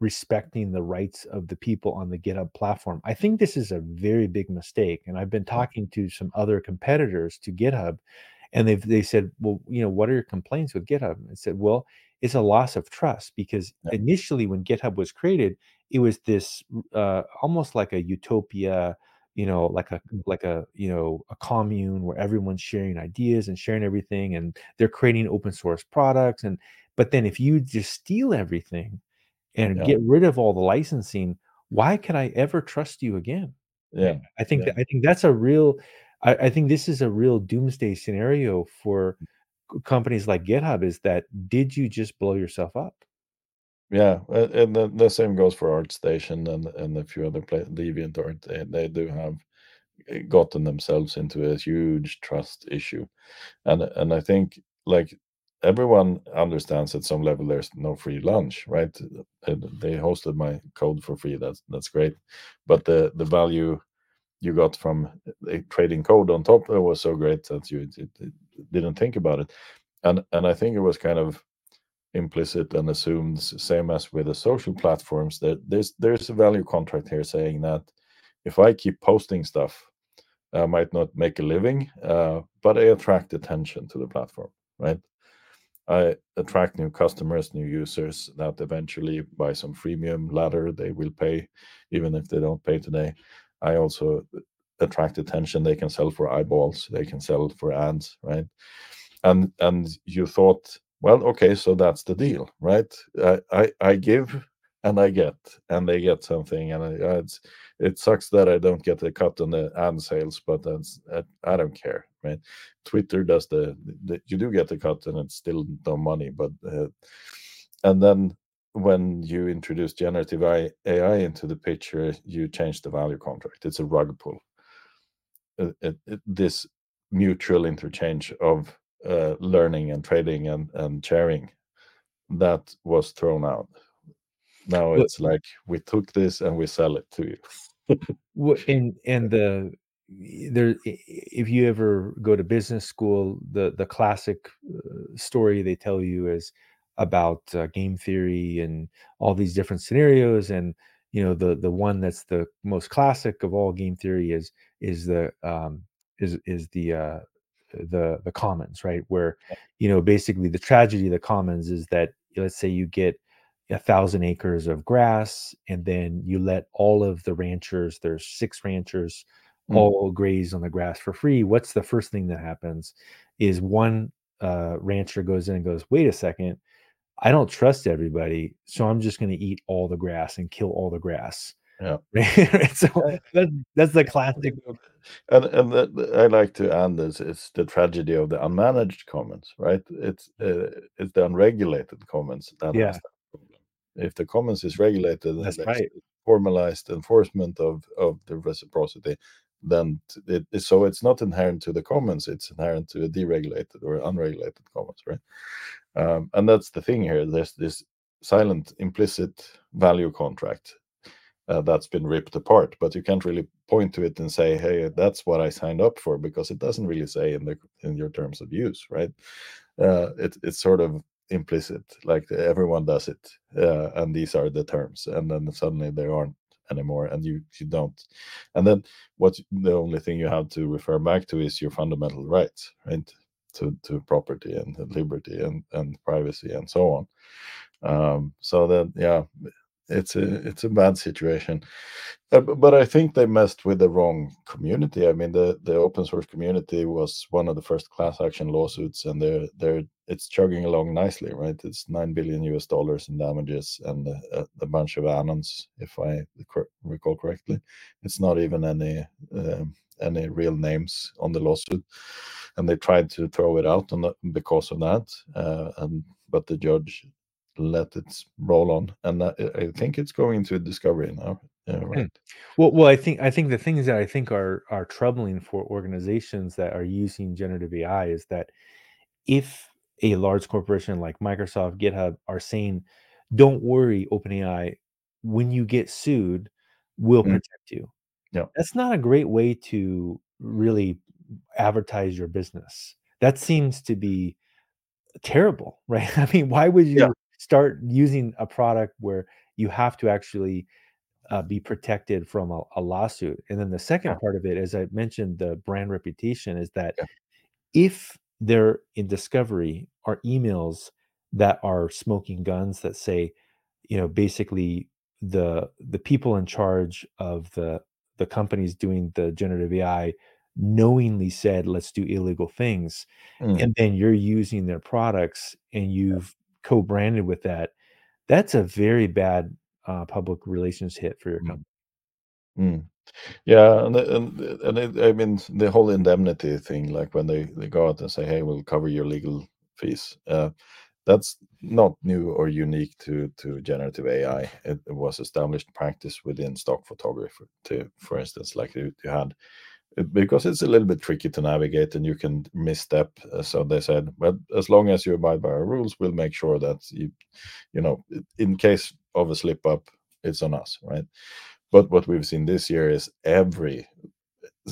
respecting the rights of the people on the GitHub platform, I think this is a very big mistake. And I've been talking to some other competitors to GitHub, and they've they said, well, you know, what are your complaints with GitHub? I said, well, it's a loss of trust because yeah. initially when GitHub was created, it was this uh, almost like a utopia, you know, like a mm. like a you know a commune where everyone's sharing ideas and sharing everything, and they're creating open source products. And but then if you just steal everything and yeah. get rid of all the licensing, why could I ever trust you again? Yeah, I think yeah. That, I think that's a real. I, I think this is a real doomsday scenario for companies like GitHub is that did you just blow yourself up? Yeah, and the, the same goes for ArtStation and and a few other play, DeviantArt. They, they do have eh, gotten themselves into a huge trust issue, and and I think like everyone understands at some level there's no free lunch, right? They hosted my code for free. That's that's great, but the the value you got from trading code on top was so great that you didn't think about it and and i think it was kind of implicit and assumed same as with the social platforms that there's there's a value contract here saying that if i keep posting stuff i might not make a living uh, but i attract attention to the platform right i attract new customers new users that eventually by some freemium ladder they will pay even if they don't pay today I also uh, attract attention. They can sell for eyeballs. They can sell for ads, right? And and you thought, well, okay, so that's the deal, right? I I, I give and I get, and they get something, and I, it sucks that I don't get a cut on the ad sales, but that's I, I don't care, right? Twitter does the, the, you do get a cut, and it's still no money, but uh, and then when you introduce generative AI into the picture, you change the value contract. It's a rug pull. It, it, it, this mutual interchange of uh, learning and trading and, and sharing that was thrown out. Now it's like we took this and we sell it to you. (laughs) And and the there if you ever go to business school, the the classic, uh, story they tell you is about, uh, game theory and all these different scenarios, and, you know, the the one that's the most classic of all game theory is is the, um, is is the, uh, the the commons, right? Where, you know, basically the tragedy of the commons is that, let's say you get 1,000 acres of grass, and then you let all of the ranchers, there's 6 ranchers, Mm, all graze on the grass for free. What's the first thing that happens is one, uh, rancher goes in and goes, "Wait a second, I don't trust everybody, so I'm just gonna eat all the grass and kill all the grass." yeah. (laughs) So, Yeah, that's that's the classic And and the, I like to end this. It's the tragedy of the unmanaged commons, right? It's uh, it's the unregulated commons that Yeah. If the commons is regulated and that's right. formalized enforcement of of the reciprocity, then it- so it's not inherent to the commons. It's inherent to a deregulated or unregulated commons, right? Um, and that's the thing here. There's this silent implicit value contract uh, that's been ripped apart but you can't really point to it and say hey that's what i signed up for because it doesn't really say in the in your terms of use right uh, it, it's sort of implicit like everyone does it uh, and these are the terms and then suddenly they aren't anymore and you you don't. And then what the only thing you have to refer back to is your fundamental rights right to to property and liberty and and privacy and so on. Um so that yeah it's a it's a bad situation uh, but I think they messed with the wrong community. I mean, the the open source community was one of the first class action lawsuits, and they're they're it's chugging along nicely, right? It's nine billion US dollars in damages and a, a bunch of anons if I recall correctly. It's not even any um, any real names on the lawsuit, and they tried to throw it out on the, because of that, uh, and but the judge let it roll on, and I, I think it's going to discovery now. Yeah, Hmm. right. Well well, I think I think the things that I think are are troubling for organizations that are using generative AI is that if a large corporation like Microsoft, GitHub are saying, "Don't worry, OpenAI, when you get sued, we'll Mm, protect you." yeah. That's not a great way to really advertise your business. That seems to be terrible, (laughs) right? I mean, why would Yeah. Start using a product where you have to actually uh, be protected from a, a lawsuit? And then the Yeah. second part of it, as I mentioned, the brand reputation is that Yeah. if there in discovery are emails that are smoking guns that say, you know, basically the the people in charge of the the companies doing the generative AI knowingly said, let's do illegal things, Mm, and then you're using their products and you've co-branded with that, that's a very bad uh, public relations hit for your mm, company. mm. Yeah, and and and it, I mean the whole indemnity thing, like when they they go out and say, "Hey, we'll cover your legal fees," uh, that's not new or unique to to generative AI. It, it was established practice within stock photography, to for instance, like you, you had because it's a little bit tricky to navigate and you can misstep. uh, So they said, but as long as you abide by our rules, we'll make sure that you, you know, in case of a slip up, it's on us, right? But what we've seen this year is every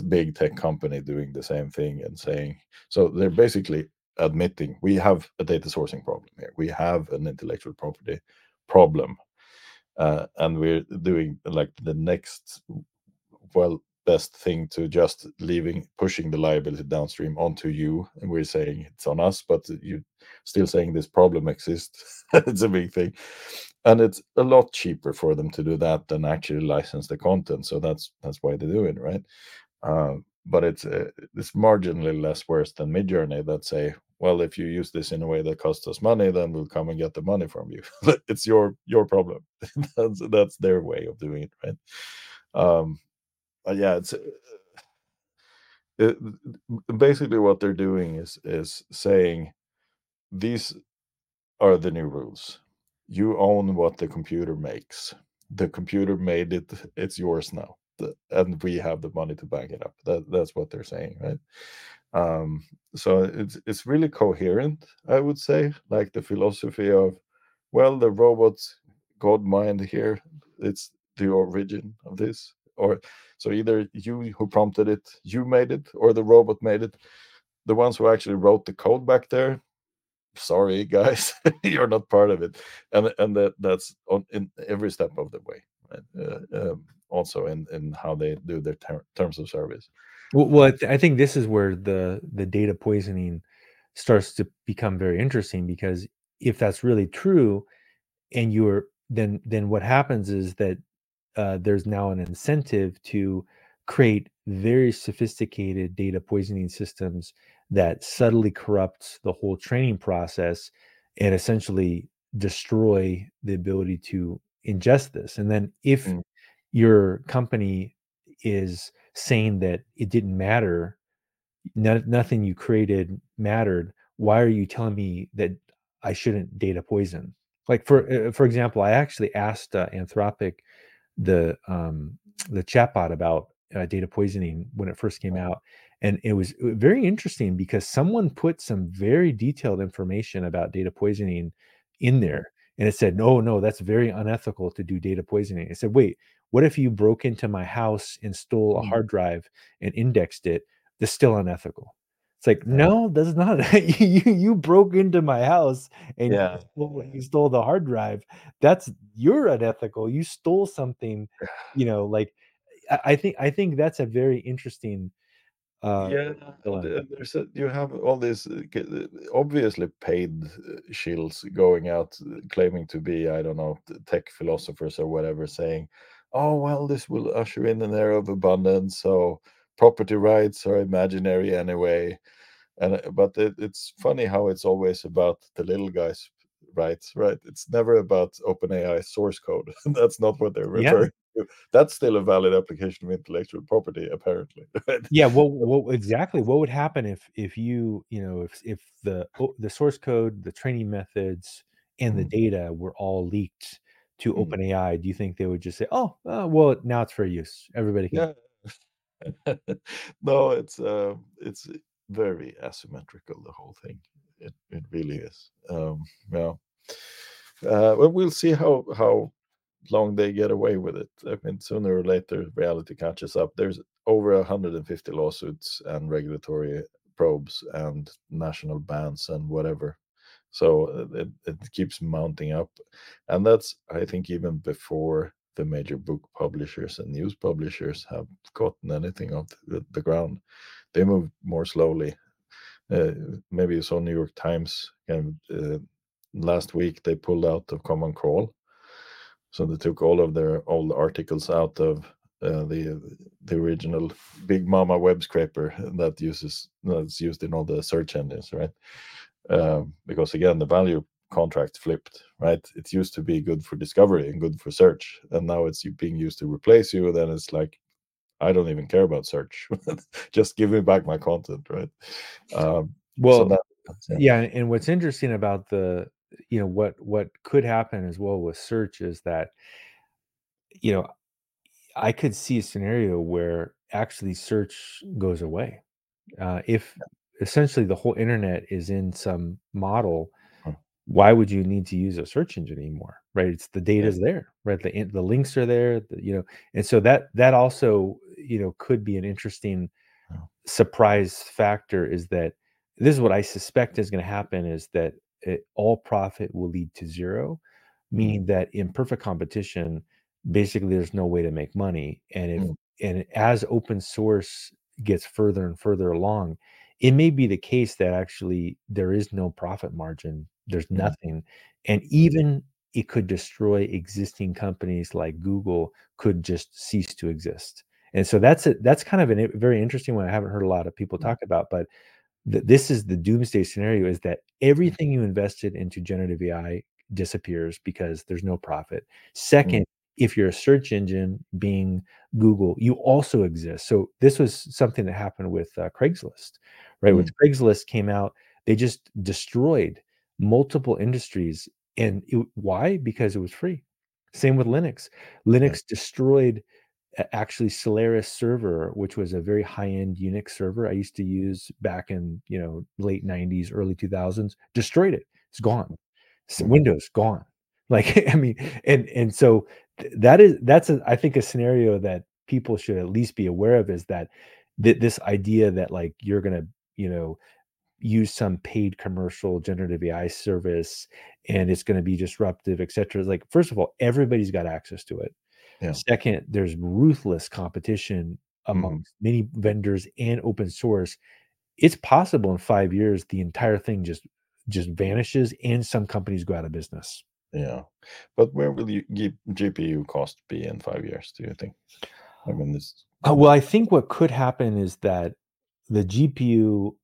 big tech company doing the same thing and saying, so they're basically admitting we have a data sourcing problem here. We have an intellectual property problem. Uh, and we're doing like the next well best thing to just leaving pushing the liability downstream onto you. And we're saying it's on us but you still saying this problem exists. (laughs) It's a big thing. And it's a lot cheaper for them to do that than actually license the content. So that's that's why they do it right? Uh, but it's uh, it's marginally less worse than midjourney that say well if you use this in a way that costs us money then we'll come and get the money from you. (laughs) It's your your problem. (laughs) That's that's their way of doing it right? Um uh, yeah, it's uh, it, basically what they're doing is is saying these are the new rules. You own what the computer makes. The computer made it. It's yours now, and we have the money to back it up. That that's what they're saying, right? Um, so it's it's really coherent, I would say, like the philosophy of well, the robot god mind here, it's the origin of this. Or so either you who prompted it, you made it, or the robot made it. The ones who actually wrote the code back there, sorry (laughs) guys, you're not part of it. And and that that's on in every step of the way. Right? Uh, um, also in in how they do their ter- terms of service. Well, well I, th- I think this is where the the data poisoning starts to become very interesting because if that's really true, and you're then then what happens is that uh, there's now an incentive to create very sophisticated data poisoning systems that subtly corrupts the whole training process and essentially destroy the ability to ingest this. And then if Mm, your company is saying that it didn't matter, no, nothing you created mattered, why are you telling me that I shouldn't data poison? Like for uh, for example, I actually asked uh, Anthropic the um, the chatbot about uh, data poisoning when it first came out, and it was uh, very interesting because someone put some very detailed information about data poisoning in there, and it said, "No, no, that's very unethical to do data poisoning." I said, "Wait, what if you broke into my house and stole a hard drive and indexed it? That's still unethical." It's like, yeah. no, that's not. (laughs) you you broke into my house and you stole, you stole the hard drive. That's you're unethical. You stole something, (sighs) you know. Like, I, I think I think that's a very interesting uh Yeah, and dilemma. and there's a, you have all these uh, uh, obviously paid uh, shills going out claiming to be, I don't know, tech philosophers or whatever, saying, "Oh well, this will usher in an era of abundance, so property rights are imaginary anyway." And uh, but it, it's funny how it's always about the little guys' rights, right? It's never about OpenAI source code. (laughs) That's not what they're Yeah, referring to. That's still a valid application of intellectual property, apparently. (laughs) Right? yeah. What what exactly? What would happen if if you you know if if the the source code, the training methods, and the Mm, data were all leaked to mm. OpenAI? Do you think they would just say, "Oh, uh, well, now it's for use. Everybody can Yeah. (laughs) No, it's, uh, it's very asymmetrical, the whole thing. It it really is. Um, yeah. Uh, well, we'll see how how long they get away with it. I mean, sooner or later, reality catches up. There's over 150 lawsuits and regulatory probes and national bans and whatever. So uh, it, it keeps mounting up. And that's, I think, even before the major book publishers and news publishers have gotten anything off the, the ground. They move more slowly. Uh, maybe you saw New York Times of, uh, last week, they pulled out of Common Crawl so they took all of their old articles out of uh, the the original Big Mama web scraper that uses that's used in all the search engines, right? Um, because again, the value contract flipped, right? It used to be good for discovery and good for search, and now it's being used to replace you. Then it's like I don't even care about search; (laughs) just give me back my content, right? Um, so Well, that yeah. yeah, and what's interesting about the you know what what could happen as well with search is that you know I could see a scenario where actually search goes away. Uh, if essentially the whole internet is in some model, why would you need to use a search engine anymore? Right? It's the yeah. data's there, right? The the links are there, the, you know, and so that that also you know could be an interesting yeah. surprise factor is that this is what I suspect is going to happen is that it, all profit will lead to zero, Mm, meaning that in perfect competition, basically there's no way to make money. And if mm, and as open source gets further and further along, it may be the case that actually there is no profit margin. There's nothing. And even it could destroy existing companies like Google could just cease to exist. And so that's a, that's kind of a very interesting one. I haven't heard a lot of people mm, talk about, but th- this is the doomsday scenario: is that mm, everything you invested into generative AI disappears because there's no profit. mm, Second, if you're a search engine, being Google, you also exist. So this was something that happened with uh, Craigslist, right? When mm, Craigslist came out, they just destroyed multiple industries, and it, why? Because it was free. Same with Linux. yeah. Linux destroyed actually Solaris server, which was a very high-end Unix server I used to use back in, you know, late 90s, early 2000s, destroyed it. It's gone. S- Mm, Windows gone. (laughs) Like, I mean, and and so th- that is that's a, I think a scenario that people should at least be aware of is that th- this idea that like you're gonna you know use some paid commercial generative AI service and it's going to be disruptive, et cetera. Like, first of all, everybody's got access to it. Yeah. Second, there's ruthless competition Mhm. many vendors and open source. It's possible in five years the entire thing just just vanishes and some companies go out of business. Yeah. But where will you GPU cost be in 5 years, do you think? I mean, this Uh, well, I think what could happen is that the GPU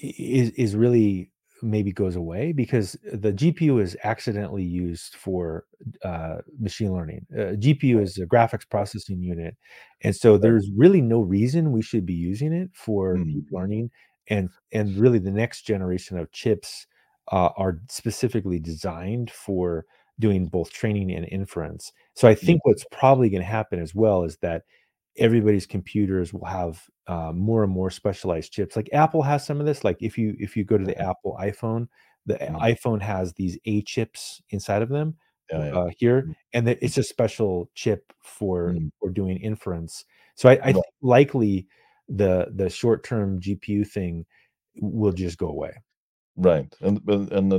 is is really maybe goes away because the GPU is accidentally used for uh, machine learning. Uh, GPU is a graphics processing unit, and so there's really no reason we should be using it for Mm, deep learning. And and really, the next generation of chips uh, are specifically designed for doing both training and inference. So I think what's probably going to happen as well is that everybody's computers will have uh, more and more specialized chips. Like Apple has some of this. Like if you if you go to the Apple iPhone, the mhm. iPhone has these A chips inside of them Yeah, yeah. uh, here, Mm, and that it's a special chip for mm. for doing inference. So I, I think likely the the short term GPU thing will just go away. right. And but and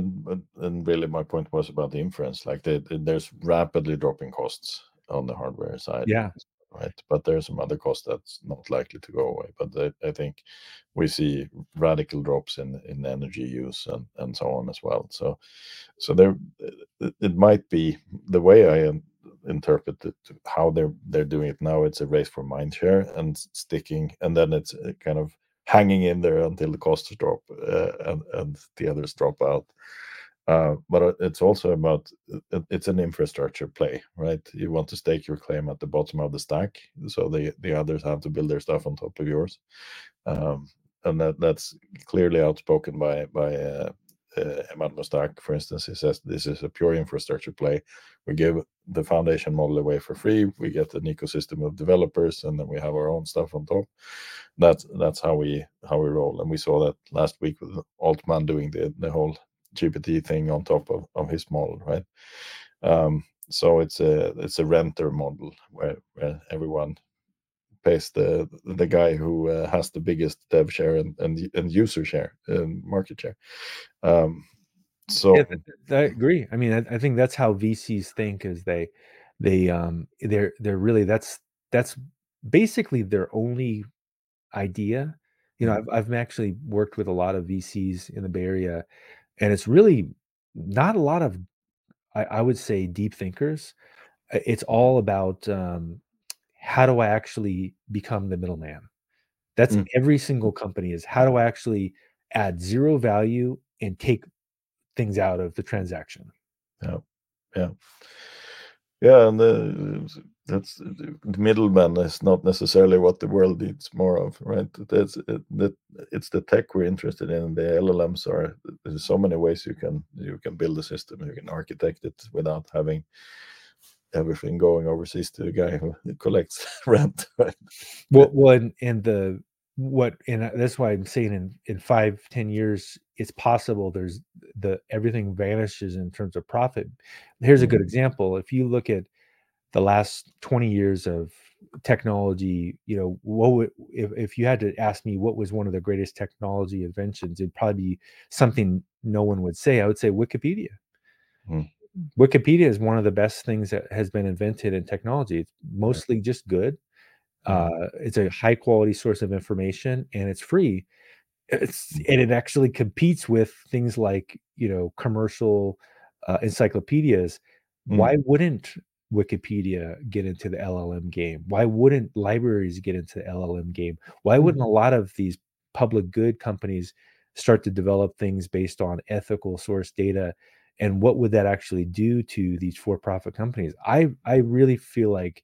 and really my point was about the inference, like, the the there's rapidly dropping costs on the hardware side, Yeah, right? But there's some other costs that's not likely to go away. But I I think we see radical drops in in energy use and and so on as well. So so there it, it might be the way I interpret it how they're they're doing it now it's a race for mind share and sticking and then it's uh, kind of hanging in there until the costs drop uh, and and the others drop out uh, but uh, it's also about uh, it's an infrastructure play right you want to stake your claim at the bottom of the stack so the the others have to build their stuff on top of yours um, and that that's clearly outspoken by by uh, uh, Emad Mostaque, for instance. He says this is a pure infrastructure play. We give the foundation model away for free. We get an ecosystem of developers, and then we have our own stuff on top. That's that's how we how we roll. And we saw that last week with Altman doing the the whole GPT thing on top of, of his model, right? Um, so it's a it's a renter model where, where everyone pays the the guy who uh, has the biggest dev share and and, and user share and market share. Um, so th- I agree. I mean, I, I think that's how VCs think is they they um they're they're really that's that's basically their only idea. You know, mm, I've I've actually worked with a lot of VCs in the Bay Area, and it's really not a lot of I, I would say deep thinkers. It's all about um, how do I actually become the middleman? That's mm, every single company is how do I actually add zero value and take things out of the transaction? yeah, yeah, yeah, and the, that's the middleman is not necessarily what the world needs more of, right? That's it, that it's the tech we're interested in. The LLMs are there's so many ways you can you can build a system, you can architect it without having everything going overseas to the guy who collects (laughs) rent, right? Well, well, and, and the what, and that's why I'm saying in in five, ten years, it's possible. There's the everything vanishes in terms of profit. Here's a good mm-hmm. example. If you look at the last 20 years of technology, you know, what would if, if you had to ask me what was one of the greatest technology inventions, it'd probably be something no one would say. I would say Wikipedia. mm, Wikipedia is one of the best things that has been invented in technology. It's mostly just good. mm, Uh, it's a high quality source of information and it's free. It's mm, and it actually competes with things like, you know, commercial, uh, encyclopedias. mm, Why wouldn't Wikipedia get into the LLM game? Why wouldn't libraries get into the LLM game? Why mm, wouldn't a lot of these public good companies start to develop things based on ethical source data? And what would that actually do to these for-profit companies? I I really feel like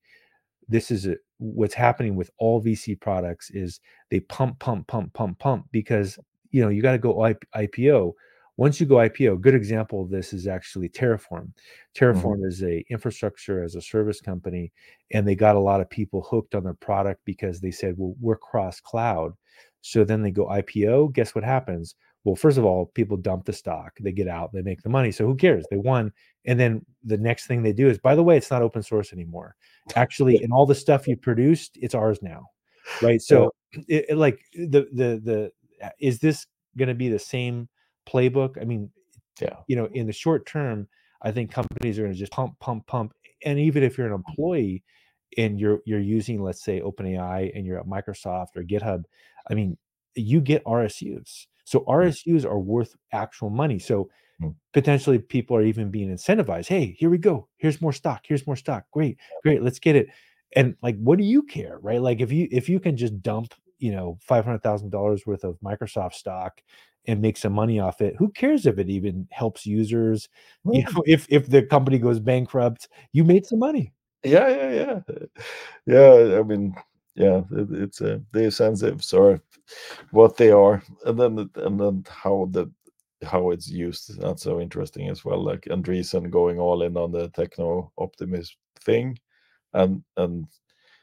this is a, what's happening with all VC products is they pump, pump, pump, pump, pump because you know you got to go IPO. Once you go IPO, a good example of this is actually Terraform. mhm, Terraform is a infrastructure as a service company, and they got a lot of people hooked on their product because they said, "Well, we're cross cloud." So then they go IPO. Guess what happens? Well, first of all, people dump the stock, they get out, they make the money. So who cares? They won. And then the next thing they do is, by the way, it's not open source anymore. Actually, in all the stuff you produced, it's ours now. Right. So (clears throat) it, it, like the the the is this going to be the same playbook? I mean, yeah, you know, in the short term, I think companies are going to just pump, pump, pump. And even if you're an employee and you're you're using, let's say, OpenAI and you're at Microsoft or GitHub, I mean, you get RSUs. So RSUs are worth actual money. So Mm. potentially people are even being incentivized. Hey, here we go. Here's more stock. Here's more stock. Great, great. Let's get it. And like, what do you care, right? Like, if you if you can just dump, you know, five hundred thousand dollars worth of Microsoft stock and make some money off it, who cares if it even helps users? You know, if if the company goes bankrupt, you made some money. yeah, yeah, yeah, yeah. I mean, yeah, it, it's uh, the incentives are what they are, and then and then how the how it's used. That's so interesting as well. Like Andreessen going all in on the techno optimist thing, and and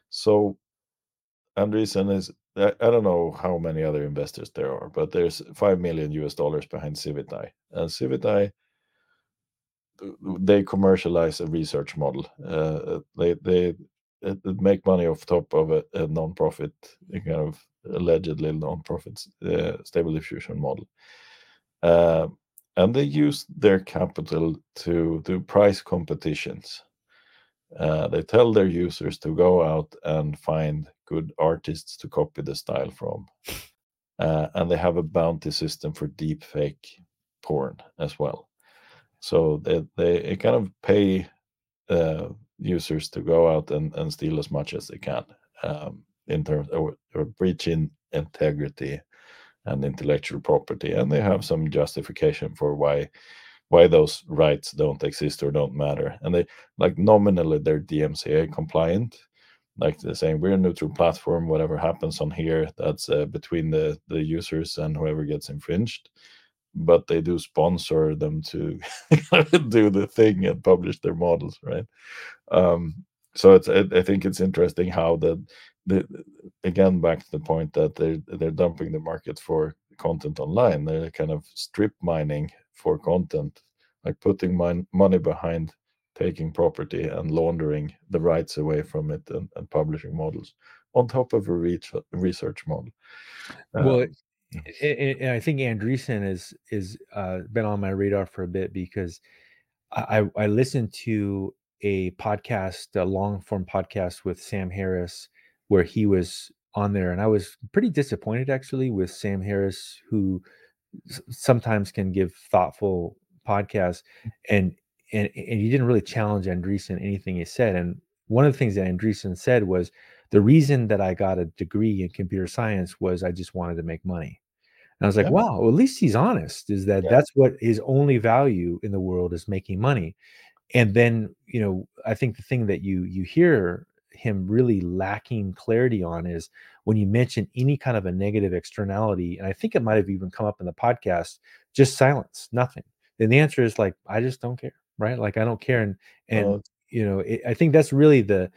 so Andreessen is. I, don't know how many other investors there are, but there's five million US dollars behind Civitai, and Civitai they commercialize a research model. Uh, they they it make money off top of a, a non-profit kind of allegedly non-profit uh, stable diffusion model, uh, and they use their capital to do price competitions. Uh, they tell their users to go out and find good artists to copy the style from, uh, and they have a bounty system for deep fake porn as well. So they they kind of pay uh, users to go out and, and steal as much as they can um, in terms of or breaching integrity and intellectual property, and they have some justification for why why those rights don't exist or don't matter. And they like nominally they're DMCA compliant, like they're saying we're a neutral platform. Whatever happens on here, that's uh, between the the users and whoever gets infringed but they do sponsor them to (laughs) do the thing and publish their models, right? Um, so it's I, I think it's interesting how the the again back to the point that they're they're dumping the market for content online. They're kind of strip mining for content, like putting mon- money behind taking property and laundering the rights away from it and, and publishing models on top of a reach, research model. Well, Um, and, I think Andreessen is is uh, been on my radar for a bit because I I listened to a podcast, a long form podcast with Sam Harris, where he was on there, and I was pretty disappointed actually with Sam Harris, who s- sometimes can give thoughtful podcasts, mm. and and and he didn't really challenge Andreessen anything he said. And one of the things that Andreessen said was the reason that I got a degree in computer science was I just wanted to make money. And I was like, yeah, wow, well, at least he's honest, is that yeah, that's what his only value in the world is making money. And then, you know, I think the thing that you you hear him really lacking clarity on is when you mention any kind of a negative externality, and I think it might have even come up in the podcast, just silence, nothing. And the answer is like, I just don't care, right? Like I don't care. And and no, you know, it, I think that's really the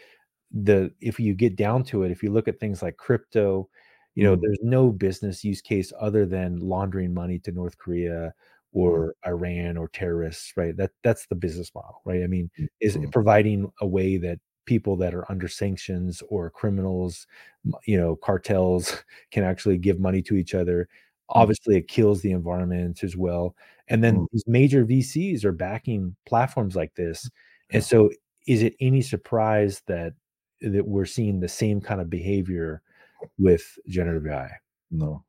the if you get down to it, if you look at things like crypto, you know, mm, there's no business use case other than laundering money to North Korea or Iran or terrorists, right? That that's the business model, right? I mean, is mm, providing a way that people that are under sanctions or criminals, you know, cartels (laughs) can actually give money to each other. mm, Obviously, it kills the environment as well. And mm, then these major VCs are backing platforms like this. And so is it any surprise that that we're seeing the same kind of behavior with generative AI. No,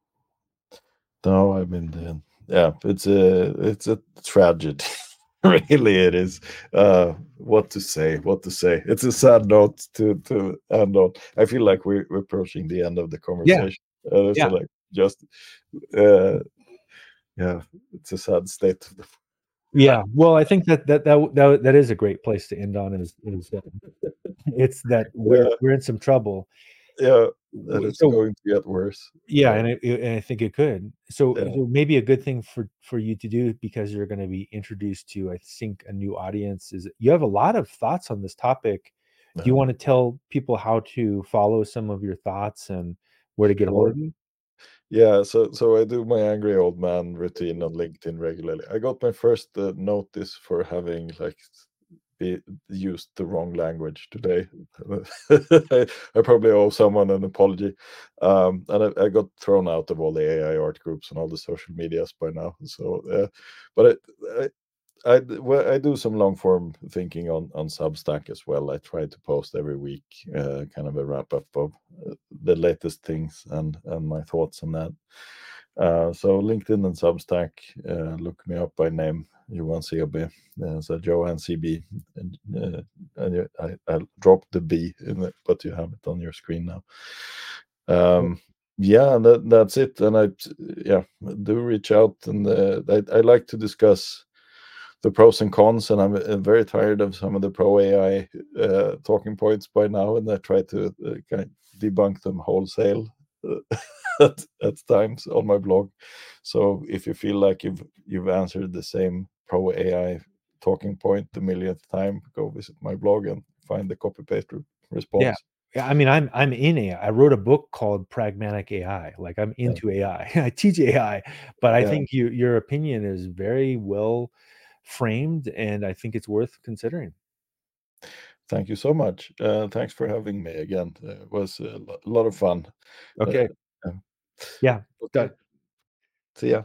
no, I mean, yeah, it's a it's a tragedy. (laughs) (laughs) Really, it is. Uh, what to say? What to say? It's a sad note to to end on. I feel like we're, we're approaching the end of the Yeah, conversation. Uh, so, yeah, like, just uh, yeah, it's a sad state of the. yeah. Well, I think that that that that, that is a great place to end on. Is is uh, (laughs) it's that we're Yeah, we're in some trouble. Yeah, that it's So going to get worse. yeah, and it, and I think it could. So, yeah, so maybe a good thing for for you to do because you're going to be introduced to, I think, a new audience. Is you have a lot of thoughts on this topic. Do you want to tell people how to follow some of your thoughts and where to get a hold of you? Yeah, so so I do my angry old man routine on LinkedIn regularly. I got my first uh, notice for having like be, used the wrong language today. I, (laughs) I, probably owe someone an apology. Um, and I, I, got thrown out of all the AI art groups and all the social medias by now. So, uh, but I, I, well, I do some long form thinking on on Substack as well. I try to post every week, uh, kind of a wrap up of uh, the latest things and and my thoughts on that. Uh, so LinkedIn and Substack, uh, look me up by name, Johan CB. Uh, so Johan CB, and, uh, and I, I dropped the B in it, but you have it on your screen now. Um, yeah, that, that's it. And I, yeah, do reach out, and uh, I, I like to discuss the pros and cons, and I'm, uh, very tired of some of the pro AI uh, talking points by now, and I try to uh, kind of debunk them wholesale (laughs) at, at times on my blog. So if you feel like you've you've answered the same pro AI talking point the millionth time, go visit my blog and find the copy paste response. Yeah. Yeah, I mean, I'm I'm in AI. I wrote a book called Pragmatic AI. Like I'm into yeah. AI. (laughs) I teach AI, but I yeah. think you your opinion is very well framed, and I think it's worth considering. Thank you so much. Uh, thanks for having me again. Uh, it was a lot of fun. Okay. Uh, yeah. Okay. See ya.